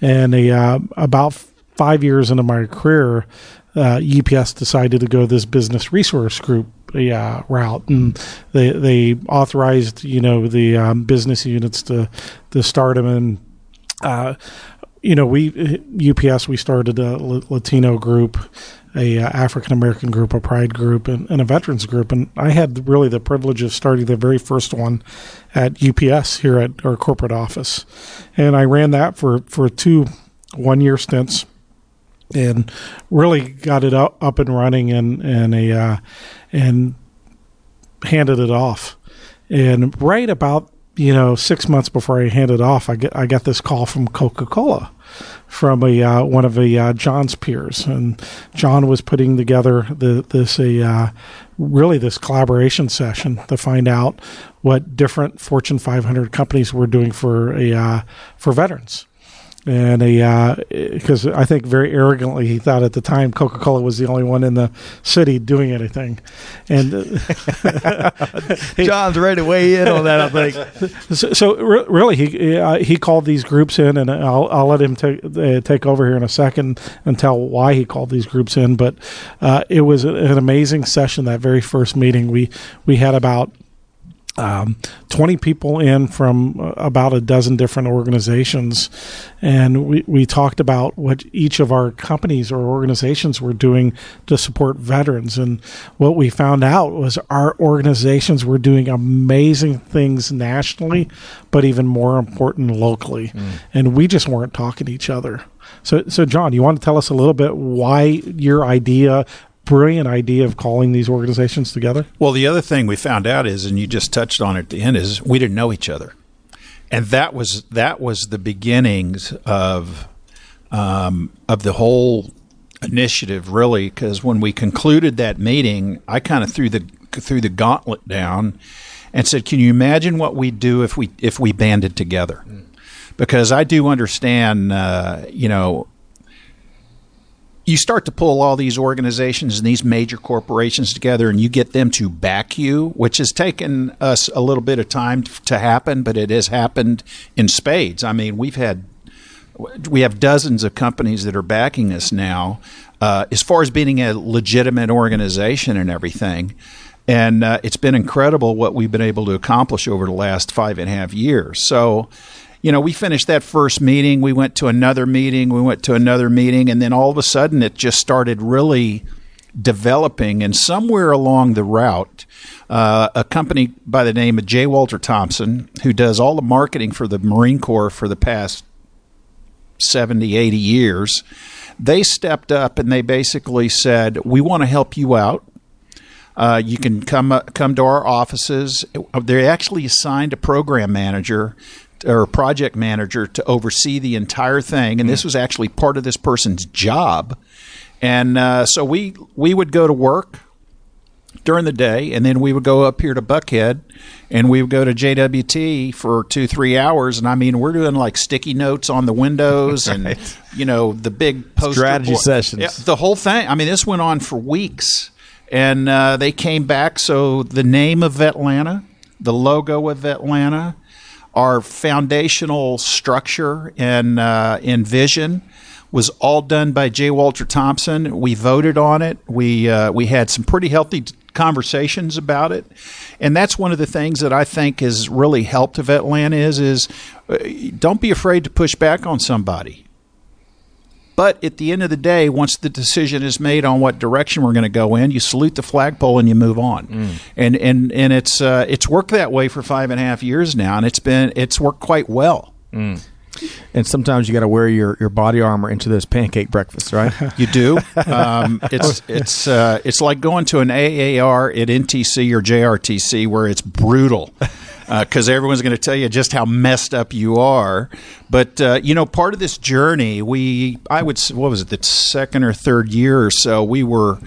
And a uh, about five years into my career, uh, UPS decided to go this business resource group uh, route, and they they authorized you know the um, business units to to start them and. Uh, you know, we UPS we started a Latino group, a uh, African American group, a Pride group, and, and a Veterans group, and I had really the privilege of starting the very first one at UPS here at our corporate office, and I ran that for for two one year stints and really got it up, up and running and and a uh, and handed it off. And right about you know six months before I handed off, I get I got this call from Coca Cola from a uh, one of a uh, John's peers, and John was putting together the, this a uh, really this collaboration session to find out what different Fortune 500 companies were doing for a uh, for veterans and a because I think very arrogantly he thought at the time Coca Cola was the only one in the city doing anything, and uh, *laughs* John's ready to weigh in on that. I think. *laughs* so, so re- really he uh, he called these groups in, and I'll I'll let him take uh, take over here in a second and tell why he called these groups in. But uh, it was an amazing session that very first meeting. We we had about um, 20 people in from uh, about a dozen different organizations. And we, we talked about what each of our companies or organizations were doing to support veterans. And what we found out was our organizations were doing amazing things nationally, but even more important locally. Mm. And we just weren't talking to each other. So, so John, you want to tell us a little bit why your idea brilliant idea of calling these organizations together? Well, the other thing we found out is, and you just touched on it at the end, is we didn't know each other, and that was that was the beginnings of um, of the whole initiative, really. Because when we concluded that meeting, I kind of threw the threw the gauntlet down and said, "Can you imagine what we'd do if we if we banded together?" Because I do understand, uh, you know, you start to pull all these organizations and these major corporations together and you get them to back you, which has taken us a little bit of time to happen, but it has happened in spades. I mean, we've had we have dozens of companies that are backing us now, uh, as far as being a legitimate organization and everything. And uh, it's been incredible what we've been able to accomplish over the last five and a half years. So, you know, we finished that first meeting. We went to another meeting. We went to another meeting. And then all of a sudden it just started really developing. And somewhere along the route, uh, a company by the name of J. Walter Thompson, who does all the marketing for the Marine Corps for the past 70, 80 years, they stepped up and they basically said, We want to help you out. Uh, you can come uh, come to our offices. They actually assigned a program manager or project manager to oversee the entire thing, and this was actually part of this person's job. And uh, so we we would go to work during the day, and then we would go up here to Buckhead, and we would go to JWT for two three hours. And I mean, we're doing like sticky notes on the windows, *laughs* right. and you know the big poster strategy board. sessions, yeah, the whole thing. I mean, this went on for weeks, and uh, they came back. So the name of Vetlanta, the logo of Vetlanta, our foundational structure and uh, and vision was all done by J. Walter Thompson. We voted on it. We uh, we had some pretty healthy conversations about it, and that's one of the things that I think has really helped Vetlanta is is uh, don't be afraid to push back on somebody. But at the end of the day, once the decision is made on what direction we're going to go in, you salute the flagpole and you move on. Mm. And and and it's uh, it's worked that way for five and a half years now, and it's been it's worked quite well. Mm. And sometimes you got to wear your, your body armor into those pancake breakfasts, right? *laughs* you do. Um, it's it's uh, it's like going to an AAR at NTC or JRTC where it's brutal because uh, everyone's going to tell you just how messed up you are. But uh, you know, part of this journey, we I would what was it the second or third year or so we were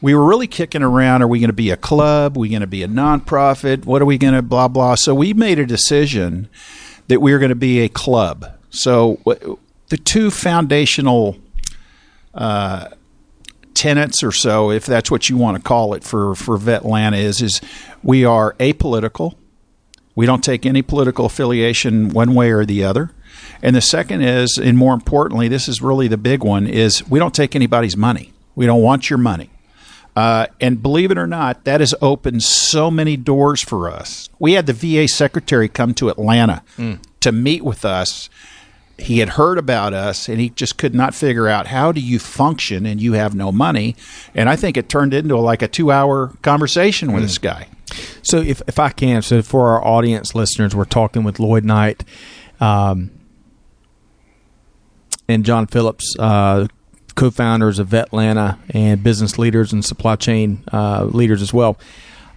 we were really kicking around are we going to be a club? Are we going to be a nonprofit? What are we going to blah blah. So we made a decision that we were going to be a club. So the two foundational uh, tenets or so if that's what you want to call it for for vetlanta is is we are apolitical we don't take any political affiliation one way or the other. And the second is, and more importantly, this is really the big one, is we don't take anybody's money. We don't want your money. Uh, and believe it or not, that has opened so many doors for us. We had the VA secretary come to Atlanta mm. to meet with us. He had heard about us and he just could not figure out how do you function and you have no money. And I think it turned into like a two hour conversation with mm. this guy. So, if, if I can, so for our audience listeners, we're talking with Lloyd Knight um, and John Phillips, uh, co founders of Vetlanta and business leaders and supply chain uh, leaders as well.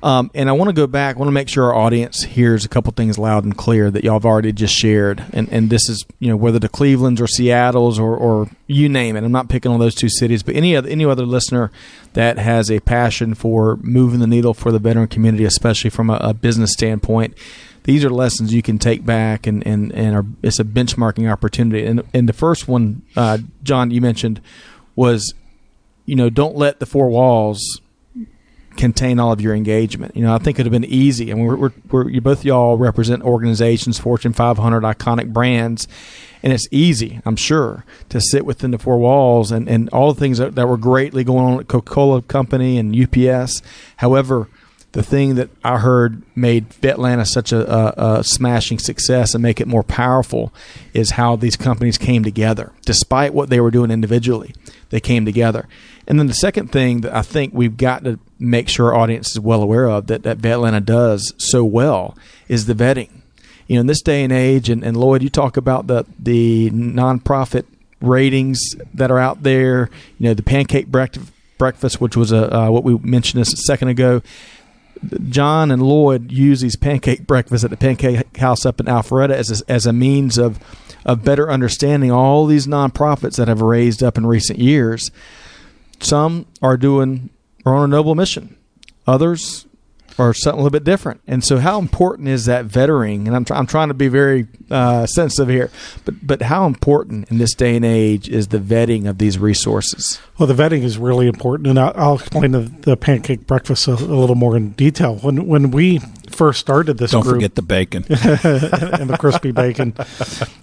Um, and I want to go back. I want to make sure our audience hears a couple things loud and clear that y'all have already just shared. And and this is you know whether the Cleveland's or Seattle's or, or you name it. I'm not picking on those two cities, but any other any other listener that has a passion for moving the needle for the veteran community, especially from a, a business standpoint. These are lessons you can take back, and and and are, it's a benchmarking opportunity. And and the first one, uh, John, you mentioned was, you know, don't let the four walls contain all of your engagement. You know, I think it'd have been easy. I mean, we're, we're, we're you both y'all represent organizations, Fortune 500 iconic brands, and it's easy, I'm sure, to sit within the four walls and, and all the things that, that were greatly going on at Coca Cola Company and UPS. However, the thing that I heard made Vetlanta such a, a, a, smashing success and make it more powerful is how these companies came together. Despite what they were doing individually, they came together. And then the second thing that I think we've got to make sure our audience is well aware of that, that Vetlanta does so well is the vetting. You know, in this day and age, and, and Lloyd, you talk about the the nonprofit ratings that are out there. You know, the pancake breakfast, which was a uh, what we mentioned a second ago John and Lloyd use these pancake breakfasts at the Pancake House up in Alpharetta as a, as a means of of better understanding all these nonprofits that have raised up in recent years. Some are doing are on a noble mission. Others or something a little bit different. And so, how important is that vetting? And I'm, I'm trying to be very uh, sensitive here, but but how important in this day and age is the vetting of these resources? Well, the vetting is really important, and I'll, I'll explain the, the, pancake breakfast a, a, little more in detail. When when we first started this, don't group, forget the bacon *laughs* and the crispy bacon.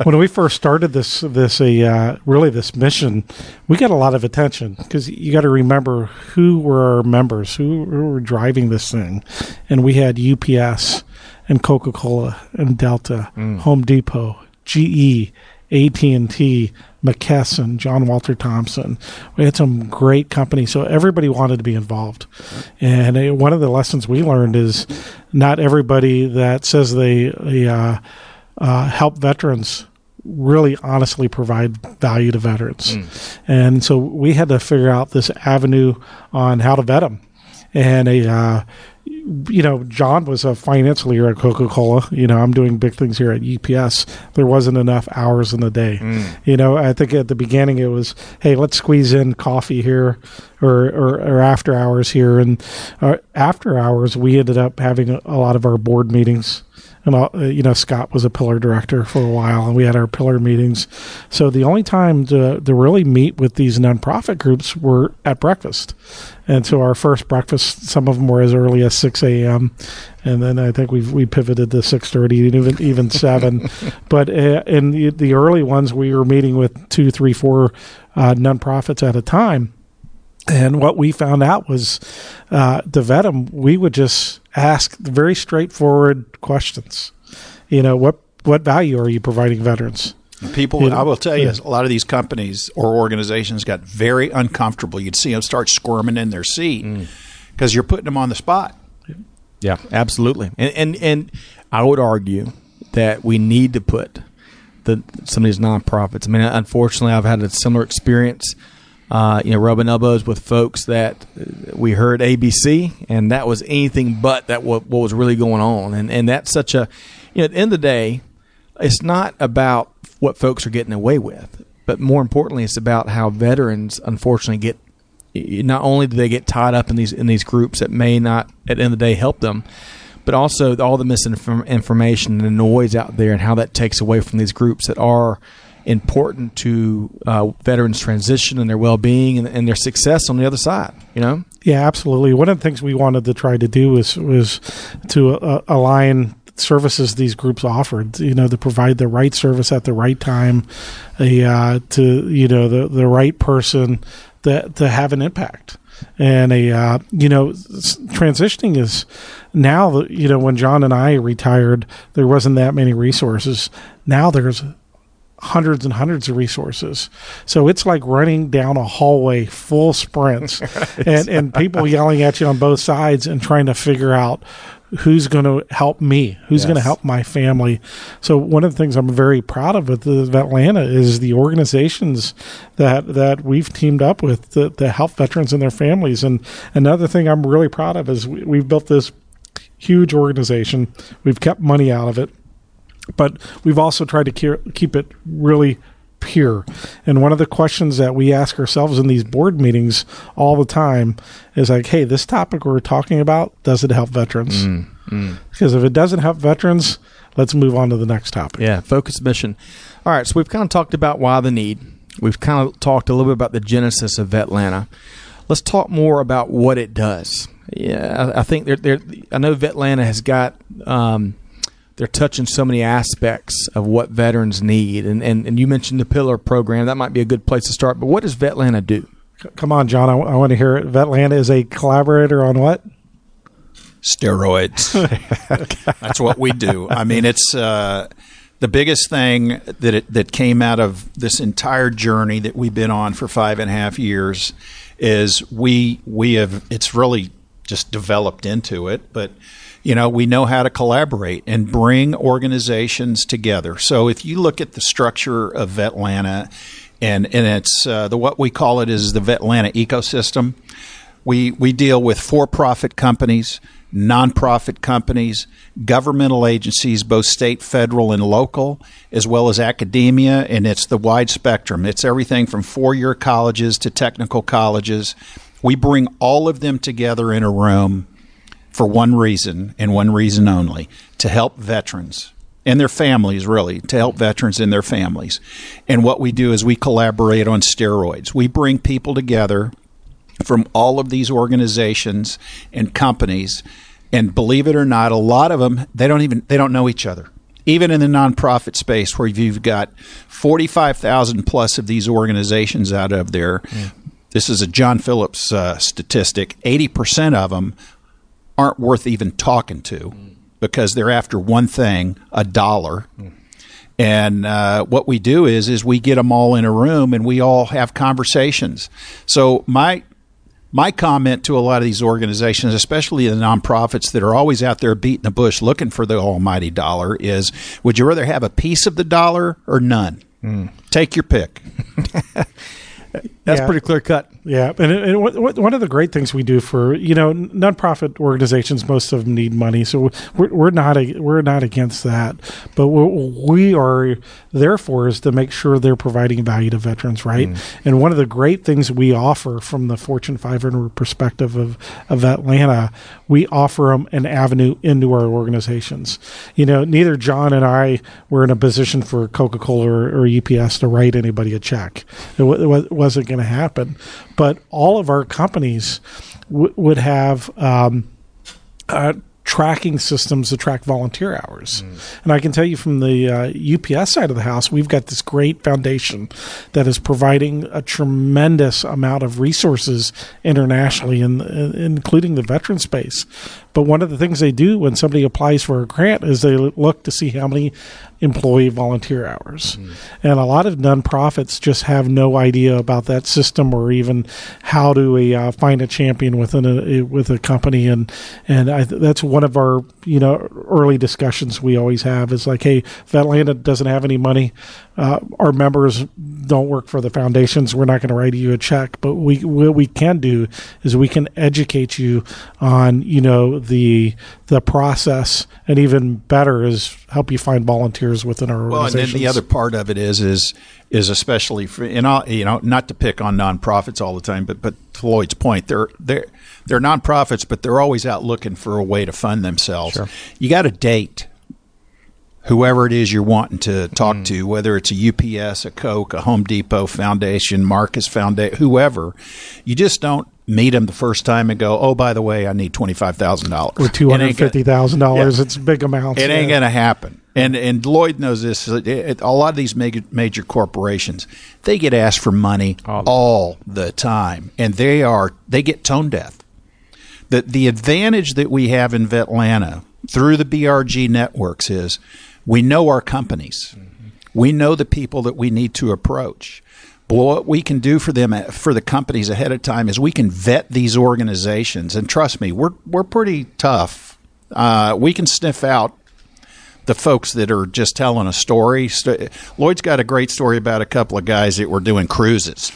When we first started this this a uh, really this mission, we got a lot of attention because you got to remember who were our members, who, who were driving this thing, and we had UPS and Coca Cola and Delta, mm. Home Depot, GE, AT and T, McKesson, John Walter Thompson. We had some great companies, so everybody wanted to be involved. And one of the lessons we learned is not everybody that says they, they uh, uh, help veterans really honestly provide value to veterans. Mm. And so we had to figure out this avenue on how to vet them. And a uh, you know, John was a finance leader at Coca Cola. You know, I'm doing big things here at UPS. There wasn't enough hours in the day. Mm. You know, I think at the beginning it was, hey, let's squeeze in coffee here or, or, or after hours here. And uh, after hours, we ended up having a, a lot of our board meetings and uh, you know Scott was a pillar director for a while, and we had our pillar meetings. So the only time to, to really meet with these nonprofit groups were at breakfast, and so our first breakfast, some of them were as early as six a.m., and then I think we we pivoted to six thirty, even even seven. *laughs* but uh, in the, the, early ones, we were meeting with two, three, four uh, nonprofits at a time. And what we found out was uh, to vet them, we would just ask very straightforward questions. You know, what what value are you providing veterans? People, you know, I will tell you, yeah. a lot of these companies or organizations got very uncomfortable. You'd see them start squirming in their seat because mm. you're putting them on the spot. Yeah, absolutely. And, and and I would argue that we need to put the some of these nonprofits. I mean, unfortunately, I've had a similar experience uh, you know, rubbing elbows with folks that we heard ABC, and that was anything but that what, what was really going on. And and that's such a, you know, at the end of the day, it's not about what folks are getting away with, but more importantly, it's about how veterans unfortunately get. Not only do they get tied up in these in these groups that may not at the end of the day help them, but also all the misinformation and the noise out there, and how that takes away from these groups that are important to uh, veterans' transition and their well-being and, and, their success on the other side. You know. Yeah, absolutely. One of the things we wanted to try to do was was to uh, align services these groups offered. You know, to provide the right service at the right time, a uh, to you know the the right person that to have an impact and a uh, you know transitioning is now you know when John and I retired there wasn't that many resources now there's hundreds and hundreds of resources. So it's like running down a hallway full sprints *laughs* and, and people yelling at you on both sides and trying to figure out who's going to help me, who's yes. going to help my family. So one of the things I'm very proud of with Vetlanta is the organizations that that we've teamed up with to, to help veterans and their families. And another thing I'm really proud of is we, we've built this huge organization. We've kept money out of it but we've also tried to keep it really pure. And one of the questions that we ask ourselves in these board meetings all the time is like, hey, this topic we're talking about, does it help veterans? Mm, mm. Because if it doesn't help veterans, let's move on to the next topic. Yeah, focus mission. All right, so we've kind of talked about why the need. We've kind of talked a little bit about the genesis of Vetlanta. Let's talk more about what it does. Yeah, I, I think there, there. I know Vetlanta has got um, they're touching so many aspects of what veterans need. And, and, and you mentioned the Pillar program. That might be a good place to start. But what does Vetlanta do? Come on, John. I, I want to hear it. Vetlanta is a collaborator on what? Steroids. *laughs* That's what we do. I mean, it's uh, the biggest thing that it, that came out of this entire journey that we've been on for five and a half years is we we have it's really just developed into it, but you know we know how to collaborate and bring organizations together. So if you look at the structure of Vetlanta, and and it's uh, the what we call it is the Vetlanta ecosystem. We we deal with for-profit companies, nonprofit companies, governmental agencies, both state, federal, and local, as well as academia, and it's the wide spectrum. It's everything from four-year colleges to technical colleges. We bring all of them together in a room for one reason and one reason only to help veterans and their families, really, to help veterans and their families. And what we do is we collaborate on steroids. We bring people together from all of these organizations and companies. And believe it or not, a lot of them they don't even they don't know each other. Even in the nonprofit space, where you've got forty five thousand plus of these organizations out of there, mm. this is a John Phillips uh, statistic. Eighty percent of them aren't worth even talking to because they're after one thing: a dollar. Mm. And uh, what we do is is we get them all in a room and we all have conversations. So my my comment to a lot of these organizations, especially the nonprofits that are always out there beating the bush looking for the almighty dollar, is would you rather have a piece of the dollar or none? Mm. Take your pick. *laughs* That's yeah. pretty clear cut. Yeah, and, and what, one of the great things we do for you know nonprofit organizations, most of them need money, so we're, we're not a, we're not against that. But what we are there for is to make sure they're providing value to veterans, right? Mm. And one of the great things we offer from the Fortune 500 perspective of of Vetlanta, we offer them an avenue into our organizations. You know, neither John and I were in a position for Coca Cola or, or, UPS to write anybody a check. It, w- it wasn't going to happen but all of our companies w- would have um, uh, tracking systems to track volunteer hours. Mm. And I can tell you from the uh, UPS side of the house, we've got this great foundation that is providing a tremendous amount of resources internationally, in, in, including the veteran space. But one of the things they do when somebody applies for a grant is they look to see how many employee volunteer hours. Mm. And a lot of nonprofits just have no idea about that system or even how to uh, find a champion within a with a company. And and I, that's one of our you know early discussions we always have is like, hey, if Vetlanta doesn't have any money, uh, our members don't work for the foundations. We're not going to write you a check, but we what we can do is we can educate you on you know the the process, and even better is help you find volunteers within our organization. well, organizations. and then the other part of it is is is especially for in all, you know not to pick on nonprofits all the time, but but to Lloyd's point, they're they're they're nonprofits, but they're always out looking for a way to fund themselves. Sure. You got to date whoever it is you're wanting to talk mm. to, whether it's a UPS, a Coke, a Home Depot Foundation, Marcus Foundation, whoever. You just don't meet them the first time and go, oh, by the way, I need twenty five thousand dollars or two hundred fifty thousand yeah. dollars. It's big amounts. It yeah. ain't going to happen. And and Lloyd knows this. A lot of these major, major corporations, they get asked for money all, all the time, and they are they get tone deaf. The the advantage that we have in Vetlanta through the BRG networks is we know our companies. Mm-hmm. We know the people that we need to approach. But what we can do for them, for the companies ahead of time, is we can vet these organizations. And trust me, we're we're pretty tough. Uh, we can sniff out the folks that are just telling a story. Lloyd's got a great story about a couple of guys that were doing cruises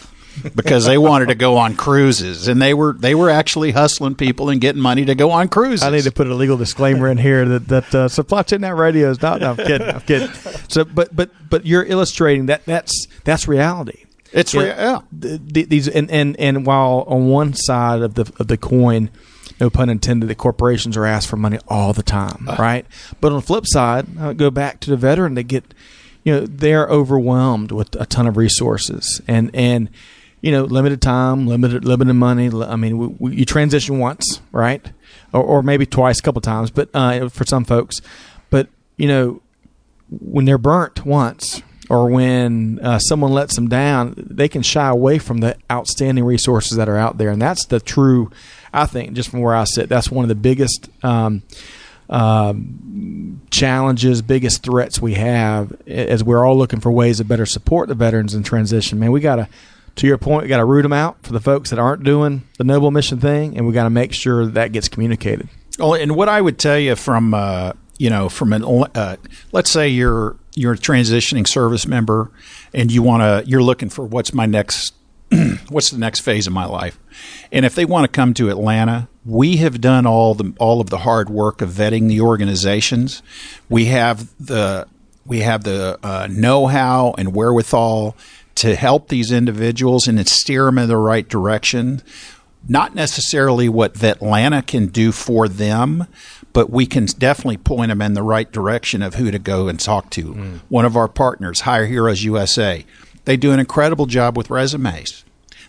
because they wanted to go on cruises and they were they were actually hustling people and getting money to go on cruises. I need to put a legal disclaimer in here that that uh, supply chain that radio is not. No, I'm kidding. I'm kidding. So, but but but you're illustrating that that's that's reality. It's yeah. yeah. these and, and and while on one side of the of the coin, no pun intended, the corporations are asked for money all the time, uh, right? But on the flip side, I go back to the veteran. They get, you know, they're overwhelmed with a ton of resources and and you know, limited time, limited limited money. I mean, we, we, you transition once, right, or, or maybe twice, a couple times, but uh, for some folks, but you know, when they're burnt once, or when uh, someone lets them down, they can shy away from the outstanding resources that are out there, and that's the true I think just from where I sit, that's one of the biggest um, um, challenges, biggest threats we have as we're all looking for ways to better support the veterans in transition. Man, we got to, to your point, we got to root them out for the folks that aren't doing the noble mission thing, and we got to make sure that, that gets communicated. Well, and what I would tell you from uh, you know from an uh, let's say you're you're a transitioning service member and you want to you're looking for what's my next *clears throat* what's the next phase of my life and if they want to come to Atlanta we have done all the all of the hard work of vetting the organizations we have the we have the uh, know-how and wherewithal to help these individuals and steer them in the right direction not necessarily what Vetlanta can do for them, but we can definitely point them in the right direction of who to go and talk to. Mm. One of our partners, Hire Heroes USA, they do an incredible job with resumes.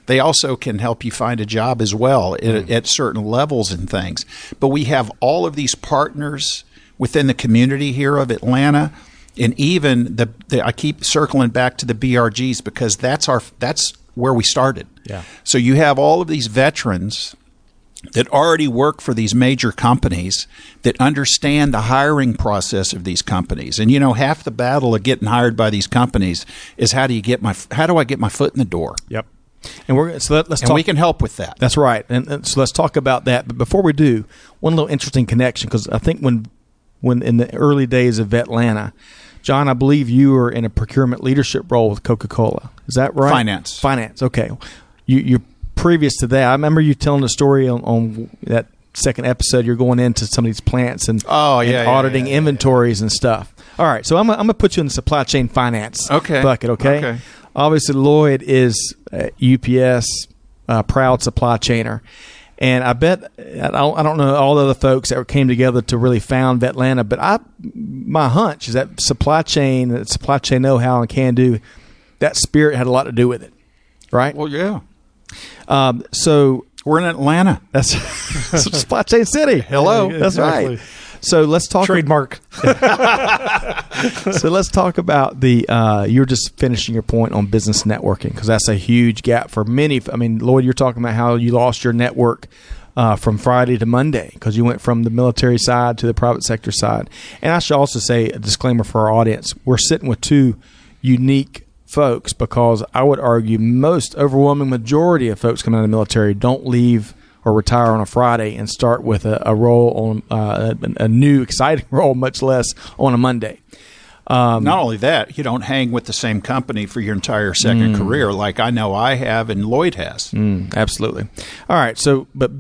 They also can help you find a job as well mm. at, at certain levels and things. But we have all of these partners within the community here of Atlanta and even the, the, I keep circling back to the BRGs because that's our that's where we started. Yeah. So you have all of these veterans that already work for these major companies that understand the hiring process of these companies. And you know, half the battle of getting hired by these companies is how do you get my how do I get my foot in the door? Yep. And we're so let, us and talk. we can help with that. That's right. And, and, so let's talk about that. But before we do, one little interesting connection because I think when when in the early days of Vetlanta, John, I believe you were in a procurement leadership role with Coca Cola. Is that right? Finance. Finance. Okay. You, you're previous to that. I remember you telling the story on, on that second episode. You're going into some of these plants and oh yeah, and yeah auditing yeah, yeah, inventories and stuff. All right. So I'm, I'm going to put you in the supply chain finance okay. bucket. Okay. Okay. Obviously, Lloyd is UPS uh, proud supply chainer. And I bet I don't, I don't know all the other folks that came together to really found Vetlanta, but I my hunch is that supply chain, that supply chain know-how and can do, that spirit had a lot to do with it, right? Well, yeah. Um, so we're in Atlanta. That's *laughs* supply chain city. Hello, that's exactly. right. So let's talk trademark. *laughs* so let's talk about the. Uh, you're just finishing your point on business networking because that's a huge gap for many. I mean, Lloyd, you're talking about how you lost your network uh, from Friday to Monday because you went from the military side to the private sector side. And I should also say a disclaimer for our audience: we're sitting with two unique folks because I would argue most overwhelming majority of folks coming out of the military don't leave or retire on a Friday and start with a, a role on uh, a, a, new exciting *laughs* role, much less on a Monday. Um, Not only that, you don't hang with the same company for your entire second mm, career, like I know I have and Lloyd has. Mm, absolutely. All right. So, but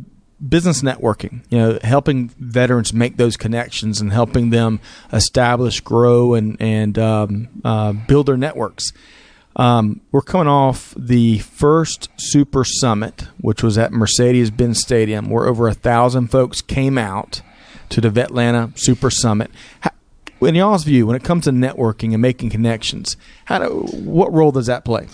business networking, you know, helping veterans make those connections and helping them establish, grow, and and um, uh, build their networks. Um, we're coming off the first Super Summit, which was at Mercedes Benz Stadium, where over a thousand folks came out to the Vetlanta Super Summit. How, in y'all's view, when it comes to networking and making connections, how do, what role does that play?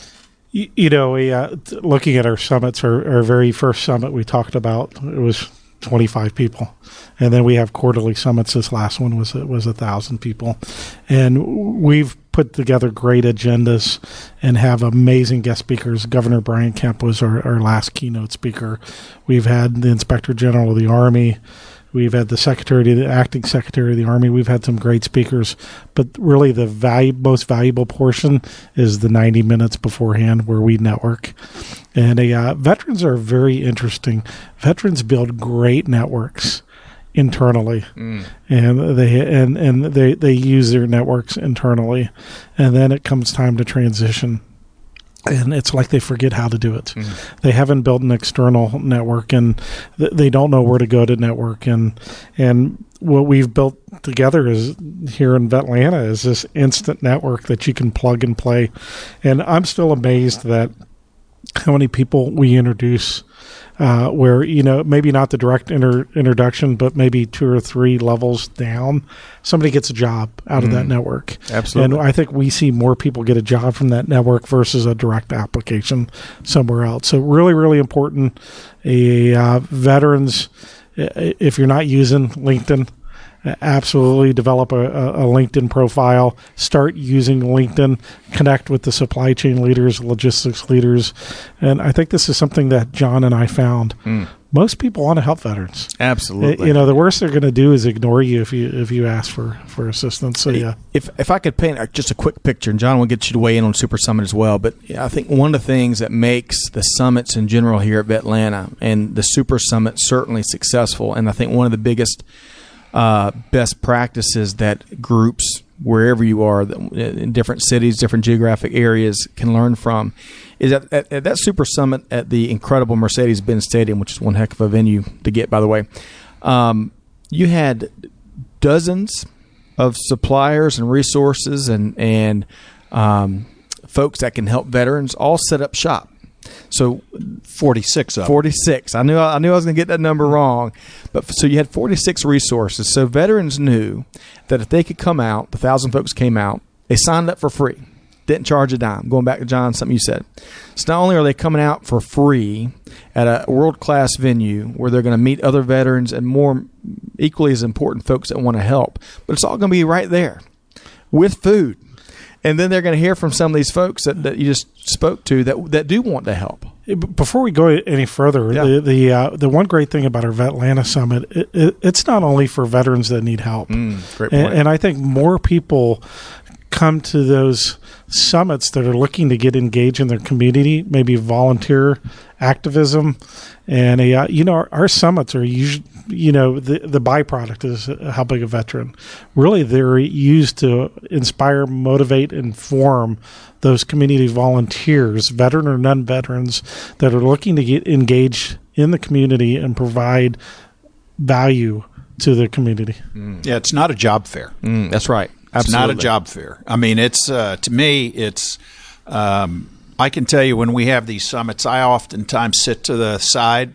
You, you know, we, uh, looking at our summits, our, our very first summit we talked about, it was 25 people and then we have quarterly summits this last one was was a thousand people and we've put together great agendas and have amazing guest speakers. Governor Brian Kemp was our, our last keynote speaker. We've had the Inspector General of the Army. We've had the Secretary, the Acting Secretary of the Army. We've had some great speakers, but really the value, most valuable portion is the 90 minutes beforehand where we network. And uh, veterans are very interesting. Veterans build great networks internally, mm. and they and and they they use their networks internally, and then it comes time to transition. And it's like they forget how to do it. Mm. They haven't built an external network, and th- they don't know where to go to network. And and what we've built together is here in Vetlanta is this instant network that you can plug and play. And I'm still amazed that how many people we introduce uh, where you know maybe not the direct inter- introduction, but maybe two or three levels down, somebody gets a job out of that mm. network. Absolutely, and I think we see more people get a job from that network versus a direct application somewhere else. So really, really important. A uh, veterans, if you're not using LinkedIn. Absolutely develop a, a, LinkedIn profile, start using LinkedIn, connect with the supply chain leaders, logistics leaders. And I think this is something that John and I found. Mm. Most people want to help veterans. Absolutely. You know, the worst they're going to do is ignore you if you if you ask for, for assistance. So yeah. If if I could paint just a quick picture, and John will get you to weigh in on Super Summit as well. But I think one of the things that makes the summits in general here at Atlanta and the Super Summit certainly successful, and I think one of the biggest uh, best practices that groups, wherever you are, in different cities, different geographic areas, can learn from, is that at, at that Super Summit at the incredible Mercedes Benz Stadium, which is one heck of a venue to get, by the way. Um, you had dozens of suppliers and resources and and um, folks that can help veterans all set up shop. So 46 of 46. I knew I knew I was going to get that number wrong. But so you had 46 resources. So veterans knew that if they could come out, the 1000 folks came out, they signed up for free. Didn't charge a dime. Going back to John, something you said. So not only are they coming out for free at a world class venue where they're going to meet other veterans and more equally as important folks that want to help, but it's all going to be right there with food and then they're going to hear from some of these folks that, that you just spoke to that that do want to help. Before we go any further, yeah. the the, uh, the one great thing about our Vetlanta Summit, it, it, it's not only for veterans that need help, mm, and, and, I think more people come to those summits that are looking to get engaged in their community, maybe volunteer activism, and a, uh, you know our, our, summits are usually you know the the byproduct is helping a veteran. Really, they're used to inspire, motivate, inform those community volunteers, veteran or non-veterans, that are looking to get engaged in the community and provide value to the community. Mm. Yeah, it's not a job fair. Mm, that's right. It's not a job fair. I mean, it's uh, to me, it's. Um, I can tell you when we have these summits, I oftentimes sit to the side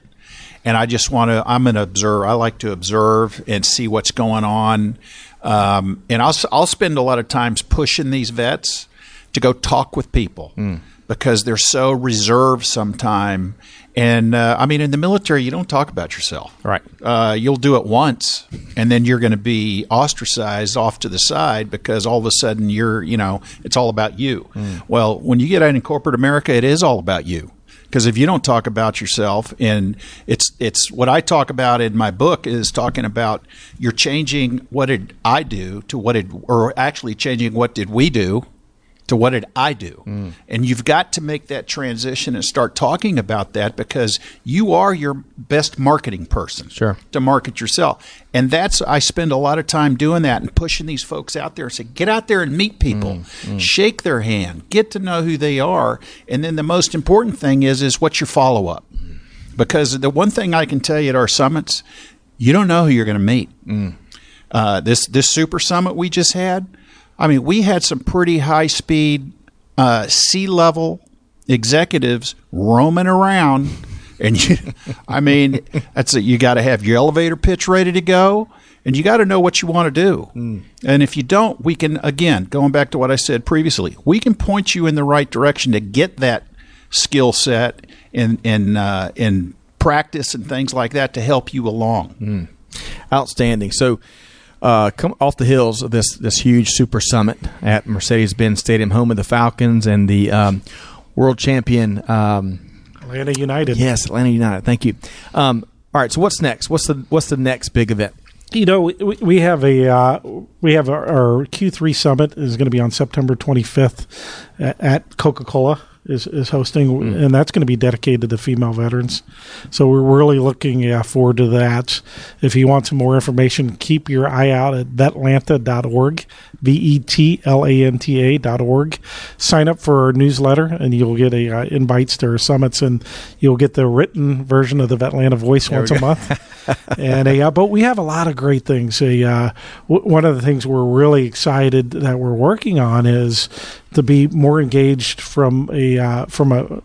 and I just want to. I'm an observer. I like to observe and see what's going on. Um, and I'll I'll spend a lot of times pushing these vets to go talk with people mm. because they're so reserved sometimes and uh, I mean, in the military, you don't talk about yourself. Right. Uh, you'll do it once, and then you're going to be ostracized off to the side because all of a sudden you're, you know, it's all about you. Mm. Well, when you get out in corporate America, it is all about you. Because if you don't talk about yourself, and it's it's what I talk about in my book is talking about you're changing what did I do to what did, or actually changing what did we do to what did I do? Mm. And you've got to make that transition and start talking about that because you are your best marketing person sure. to market yourself. And that's, I spend a lot of time doing that and pushing these folks out there and say, get out there and meet people, mm. Mm. shake their hand, get to know who they are. And then the most important thing is, is what's your follow up? Because the one thing I can tell you at our summits, you don't know who you're going to meet. Mm. Uh, this, this super summit we just had, I mean, we had some pretty high speed uh, C level executives roaming around. And you, I mean, that's it. You got to have your elevator pitch ready to go, and you got to know what you want to do. Mm. And if you don't, we can again going back to what I said previously. We can point you in the right direction to get that skill set and and uh, and practice and things like that to help you along. Mm. Outstanding. So uh, come off the hills of this this huge super summit at Mercedes-Benz Stadium, home of the Falcons and the um, world champion um, Atlanta United. Yes, Atlanta United. Thank you. Um, all right, so what's next? What's the what's the next big event? You know, we, we have a uh, we have our, our Q3 summit is going to be on September 25th at, at Coca Cola is, is hosting, mm. and that's going to be dedicated to female veterans. So we're really looking uh, forward to that. If you want some more information, keep your eye out at vetlanta.org, V E T L A N T A dot org. Sign up for our newsletter, and you'll get a uh, invites to our summits, and you'll get the written version of the Vetlanta Voice there once a month. *laughs* and a, uh, but we have a lot of great things. A, uh, w- one of the things we're really excited that we're working on is to be more engaged from a uh, from a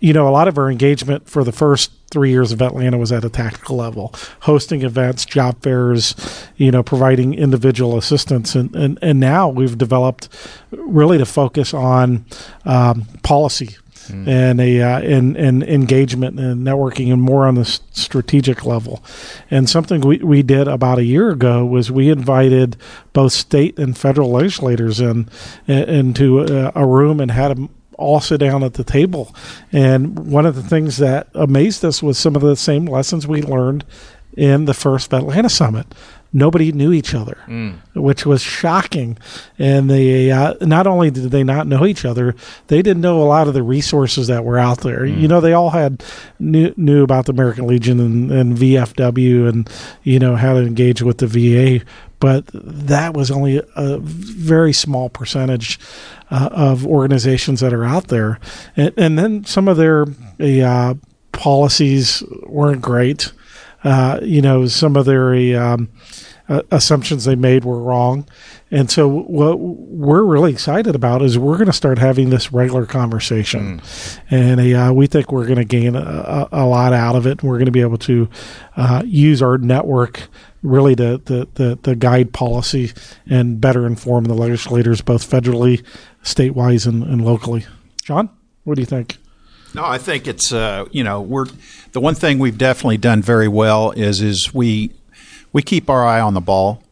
you know a lot of our engagement for the first three years of Vetlanta was at a tactical level, hosting events, job fairs, you know, providing individual assistance, and and, and now we've developed really to focus on um, policy and a uh, and, and engagement and networking and more on the strategic level. And something we, we did about a year ago was we invited both state and federal legislators in, in into a, a room and had them all sit down at the table. And one of the things that amazed us was some of the same lessons we learned in the first Vetlanta summit. Nobody knew each other, which was shocking. And they uh, not only did they not know each other, they didn't know a lot of the resources that were out there. You know, they all had knew, knew about the American Legion and, and VFW, and you know how to engage with the VA. But that was only a very small percentage uh, of organizations that are out there, and, and then some of their uh, policies weren't great. Uh, you know, some of their um, uh, assumptions they made were wrong. And so, what we're really excited about is we're going to start having this regular conversation, and uh, we think we're going to gain a, a, a lot out of it. We're going to be able to uh, use our network really to, to, to, to guide policy and better inform the legislators, both federally, statewide, and, and locally. John, what do you think? No, I think it's uh, you know we're the one thing we've definitely done very well is is we we keep our eye on the ball.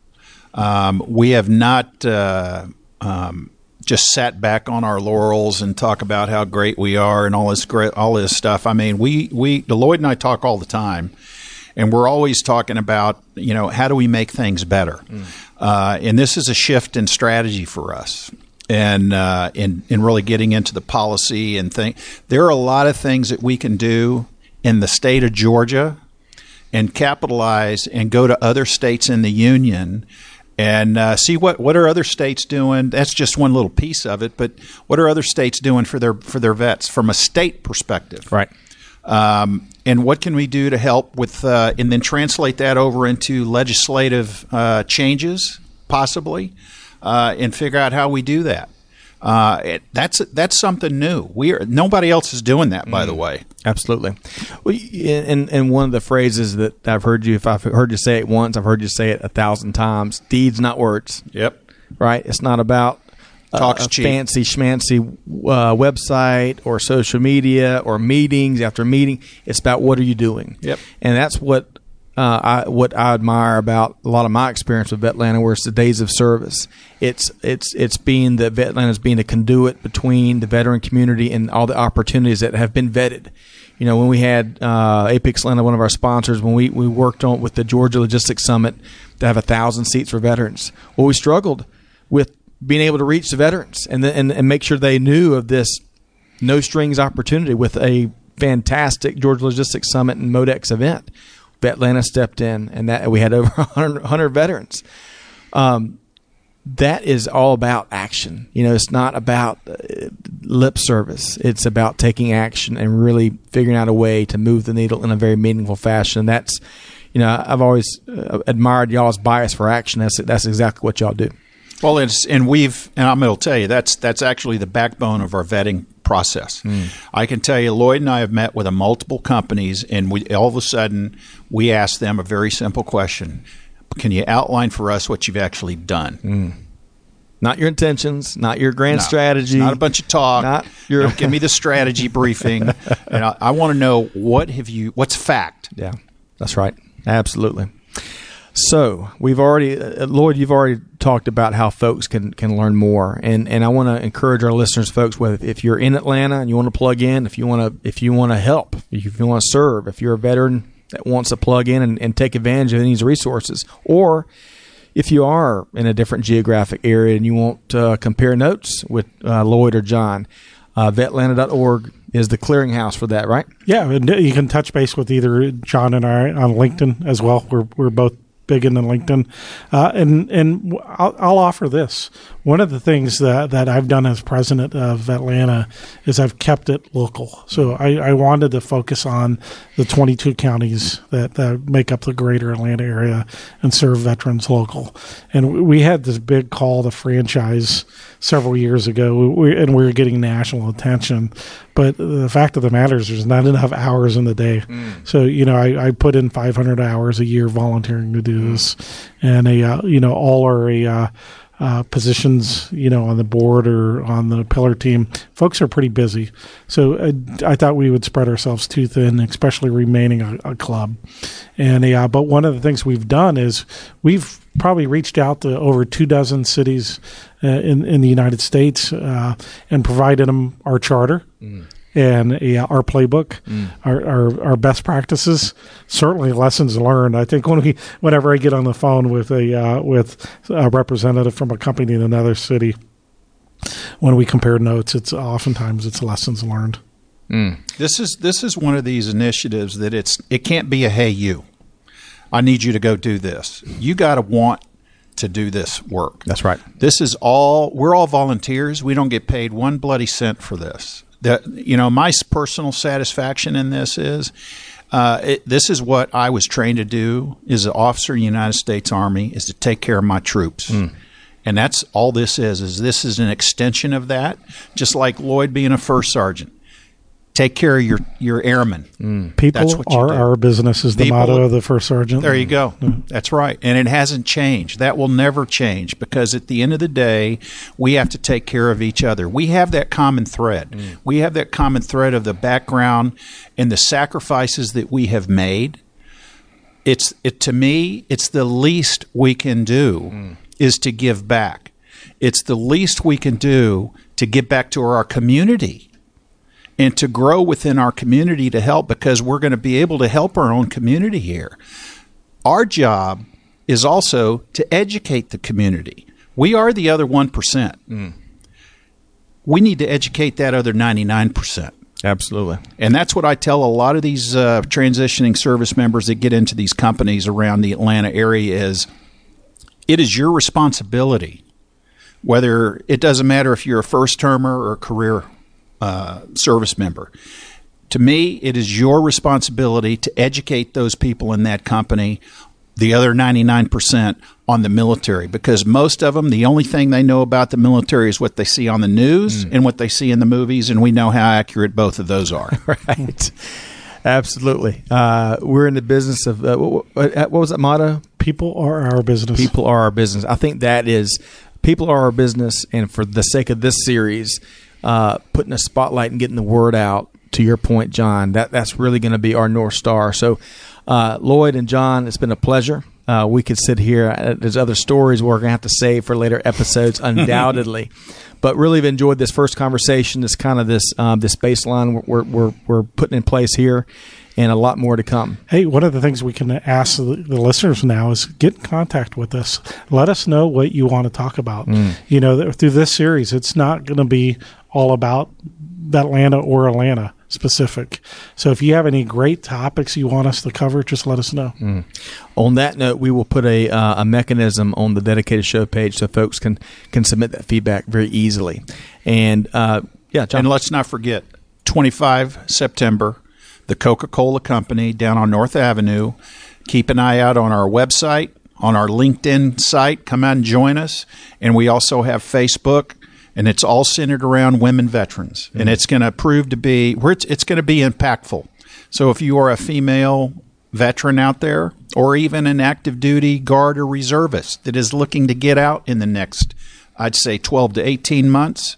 Um, we have not uh, um, just sat back on our laurels and talk about how great we are and all this great all this stuff. I mean, we we Lloyd and I talk all the time, and we're always talking about you know how do we make things better. Uh, and this is a shift in strategy for us and uh, in in really getting into the policy and thing. There are a lot of things that we can do in the state of Georgia and capitalize and go to other states in the union and uh, see what what are other states doing. That's just one little piece of it, but what are other states doing for their for their vets from a state perspective? Right. Um, and what can we do to help with, uh, and then translate that over into legislative uh, changes, possibly, uh, and figure out how we do that. Uh, it, that's that's something new. We are nobody else is doing that, by the way. Absolutely. Well, and and one of the phrases that I've heard you, if I've heard you say it once, I've heard you say it a thousand times. Deeds, not words. Yep. Right. It's not about Talk's a cheap. fancy schmancy uh, website or social media or meetings after meeting. It's about what are you doing. Yep. And that's what. Uh, I, what I admire about a lot of my experience with Vetlanta, where it's the days of service. It's it's it's being the Vetlanta is being a conduit between the veteran community and all the opportunities that have been vetted. You know, when we had uh, APICS Atlanta, one of our sponsors, when we, we worked on with the Georgia Logistics Summit to have a thousand seats for veterans. Well, we struggled with being able to reach the veterans and and, and make sure they knew of this no strings opportunity with a fantastic Georgia Logistics Summit and Modex event. Vetlanta stepped in, and that we had over *laughs* 100, 100 veterans. Um, that is all about action. You know, it's not about uh, lip service. It's about taking action and really figuring out a way to move the needle in a very meaningful fashion. That's, you know, I've always uh, admired y'all's bias for action. That's that's exactly what y'all do. Well, it's and we've and I'm going to tell you that's that's actually the backbone of our vetting process. Hmm. I can tell you, Lloyd and I have met with a multiple companies, and we all of a sudden we ask them a very simple question: Can you outline for us what you've actually done? Hmm. Not your intentions, not your grand No, strategy, not a bunch of talk. Not your- give me the strategy briefing, *laughs* and I, I want to know what have you, what's fact. Yeah, that's right. Absolutely. So we've already, uh, Lloyd, you've already talked about how folks can can learn more, and and I want to encourage our listeners, folks, whether if you're in Atlanta and you want to plug in, if you want to if you want to help, if you want to serve, if you're a veteran that wants to plug in and, and take advantage of any of these resources, or if you are in a different geographic area and you want to compare notes with uh, Lloyd or John, uh, vetlanta.org is the clearinghouse for that, right? Yeah, and you can touch base with either John and I on LinkedIn as well. We're we're both big into LinkedIn, uh, and and I'll, I'll offer this. One of the things that, that I've done as president of Atlanta is I've kept it local. So I, I wanted to focus on the 22 counties that, that make up the greater Atlanta area and serve veterans local. And we had this big call to franchise several years ago, we, and we were getting national attention. But the fact of the matter is, there's not enough hours in the day. Mm. So you know, I, I put in 500 hours a year volunteering to do mm. this, and a uh, you know all are a uh, uh, positions, you know, on the board or on the pillar team, folks are pretty busy. So uh, I thought we would spread ourselves too thin, especially remaining a, a club. And yeah, but one of the things we've done is we've probably reached out to over two dozen cities uh, in in the United States uh, and provided them our charter. Mm and yeah, our playbook, mm. our, our, our best practices, certainly lessons learned. I think when we whenever I get on the phone with a uh, with a representative from a company in another city, when we compare notes, it's oftentimes it's lessons learned. Mm. This is this is one of these initiatives that it's it can't be a hey you, I need you to go do this. You got to want to do this work. That's right. This is all we're all volunteers. We don't get paid one bloody cent for this that you know my personal satisfaction in this is uh, it, this is what I was trained to do as an officer in the United States Army is to take care of my troops. Mm. And that's all this is. Is this is an extension of that? Just like Lloyd being a first sergeant, take care of your your airmen. Mm. People are do. our business is the People, motto of the first sergeant. There you go. Mm. That's right, and it hasn't changed. That will never change because at the end of the day, we have to take care of each other. We have that common thread. Mm. We have that common thread of the background and the sacrifices that we have made. It's it to me. It's the least we can do mm. is to give back. It's the least we can do to give back to our community and to grow within our community to help because we're going to be able to help our own community here. Our job is also to educate the community. We are the other 1%. Mm. We need to educate that other 99%. Absolutely. And that's what I tell a lot of these uh, transitioning service members that get into these companies around the Atlanta area is it is your responsibility whether it doesn't matter if you're a first termer or a career uh, service member. To me, it is your responsibility to educate those people in that company, the other 99%, on the military because most of them, the only thing they know about the military is what they see on the news mm. and what they see in the movies, and we know how accurate both of those are. *laughs* right. Absolutely. Uh, we're in the business of uh, what, what, was that motto? People are our business. People are our business. I think that is people are our business, and for the sake of this series, uh, putting a spotlight and getting the word out. To your point, John, that that's really going to be our north star. So, uh, Lloyd and John, it's been a pleasure. Uh, we could sit here. Uh, there's other stories we're going to have to save for later episodes, *laughs* undoubtedly. but really have enjoyed this first conversation. This kind of this um, this baseline we're, we're we're putting in place here, and a lot more to come. Hey, one of the things we can ask the, the listeners now is get in contact with us. Let us know what you want to talk about. Mm. You know, through this series, it's not going to be all about Atlanta or Atlanta specific. So if you have any great topics you want us to cover, just let us know. Mm. On that note, we will put a, uh, a mechanism on the dedicated show page so folks can can submit that feedback very easily. And uh, yeah, John. and let's not forget 25 September, the Coca Cola Company down on North Avenue. Keep an eye out on our website, on our LinkedIn site. Come out and join us. And we also have Facebook and it's all centered around women veterans, mm-hmm. and it's going to prove to be where it's, it's going to be impactful. So if you are a female veteran out there, or even an active duty guard or reservist that is looking to get out in the next, I'd say 12 to 18 months,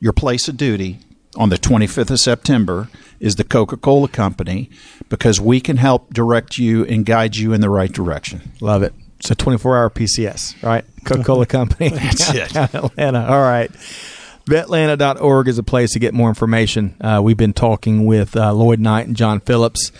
your place of duty on the 25th of September is the Coca Cola Company because we can help direct you and guide you in the right direction. Love it. So 24 hour PCS, right? Coca Cola *laughs* Company. That's it. *laughs* Atlanta. All right. Vetlanta.org is a place to get more information. Uh, we've been talking with uh, Lloyd Knight and John Phillips.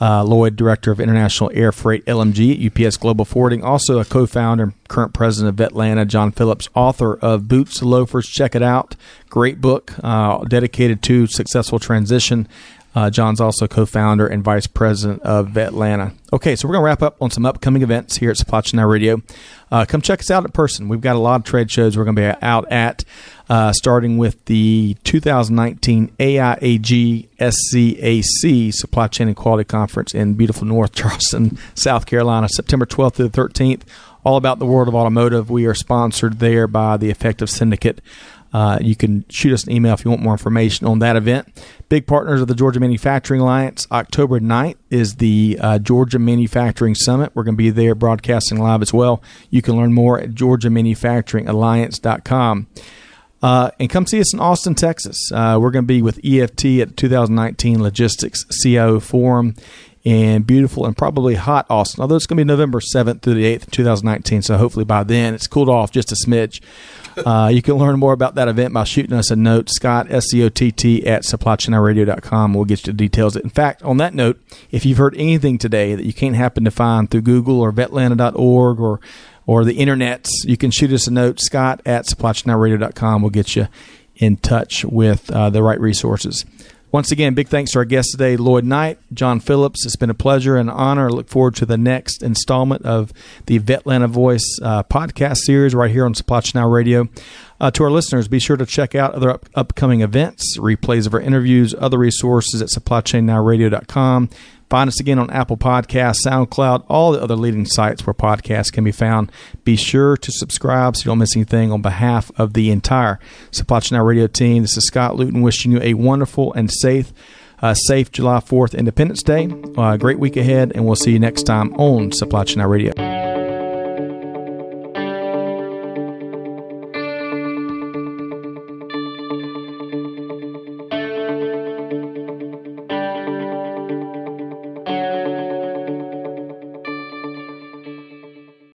Uh, Lloyd, Director of International Air Freight LMG at UPS Global Forwarding, also a co founder, and current president of Vetlanta. John Phillips, author of Boots Loafers. Check it out. Great book uh, dedicated to successful transition uh, John's also co founder and vice president of Vetlanta. Okay, so we're going to wrap up on some upcoming events here at Supply Chain Radio. Uh, come check us out in person. We've got a lot of trade shows we're going to be out at, uh, starting with the 2019 AIAG SCAC Supply Chain and Quality Conference in beautiful North *laughs* Charleston, South Carolina, September 12th through the 13th. All about the world of automotive. We are sponsored there by the Effective Syndicate Uh, you can shoot us an email if you want more information on that event. Big partners of the Georgia Manufacturing Alliance. October 9th is the uh, Georgia Manufacturing Summit. We're going to be there broadcasting live as well. You can learn more at georgiamanufacturingalliance.com. Uh, and come see us in Austin, Texas. Uh, we're going to be with EFT at 2019 Logistics CIO Forum in beautiful and probably hot Austin. Although it's going to be November 7th through the 8th, 2019. So hopefully by then it's cooled off just a smidge. *laughs* Uh, you can learn more about that event by shooting us a note, Scott, S C O T T, at supplychainradio.com. We'll get you the details. In fact, on that note, if you've heard anything today that you can't happen to find through Google or vetlanta.org or or the internets, you can shoot us a note, Scott at supplychainradio.com. We'll get you in touch with uh, the right resources. Once again, big thanks to our guests today, Lloyd Knight, John Phillips. It's been a pleasure and honor. I look forward to the next installment of the Vetlanta Voice uh, podcast series right here on Supply Chain Now Radio. Uh, to our listeners, be sure to check out other up- upcoming events, replays of our interviews, other resources at supplychainnowradio.com. Find us again on Apple Podcasts, SoundCloud, all the other leading sites where podcasts can be found. Be sure to subscribe so you don't miss anything on behalf of the entire Supply Chain Now Radio team. This is Scott Luton wishing you a wonderful and safe, uh, safe July 4th Independence Day. Uh, great week ahead, and we'll see you next time on Supply Chain Now Radio.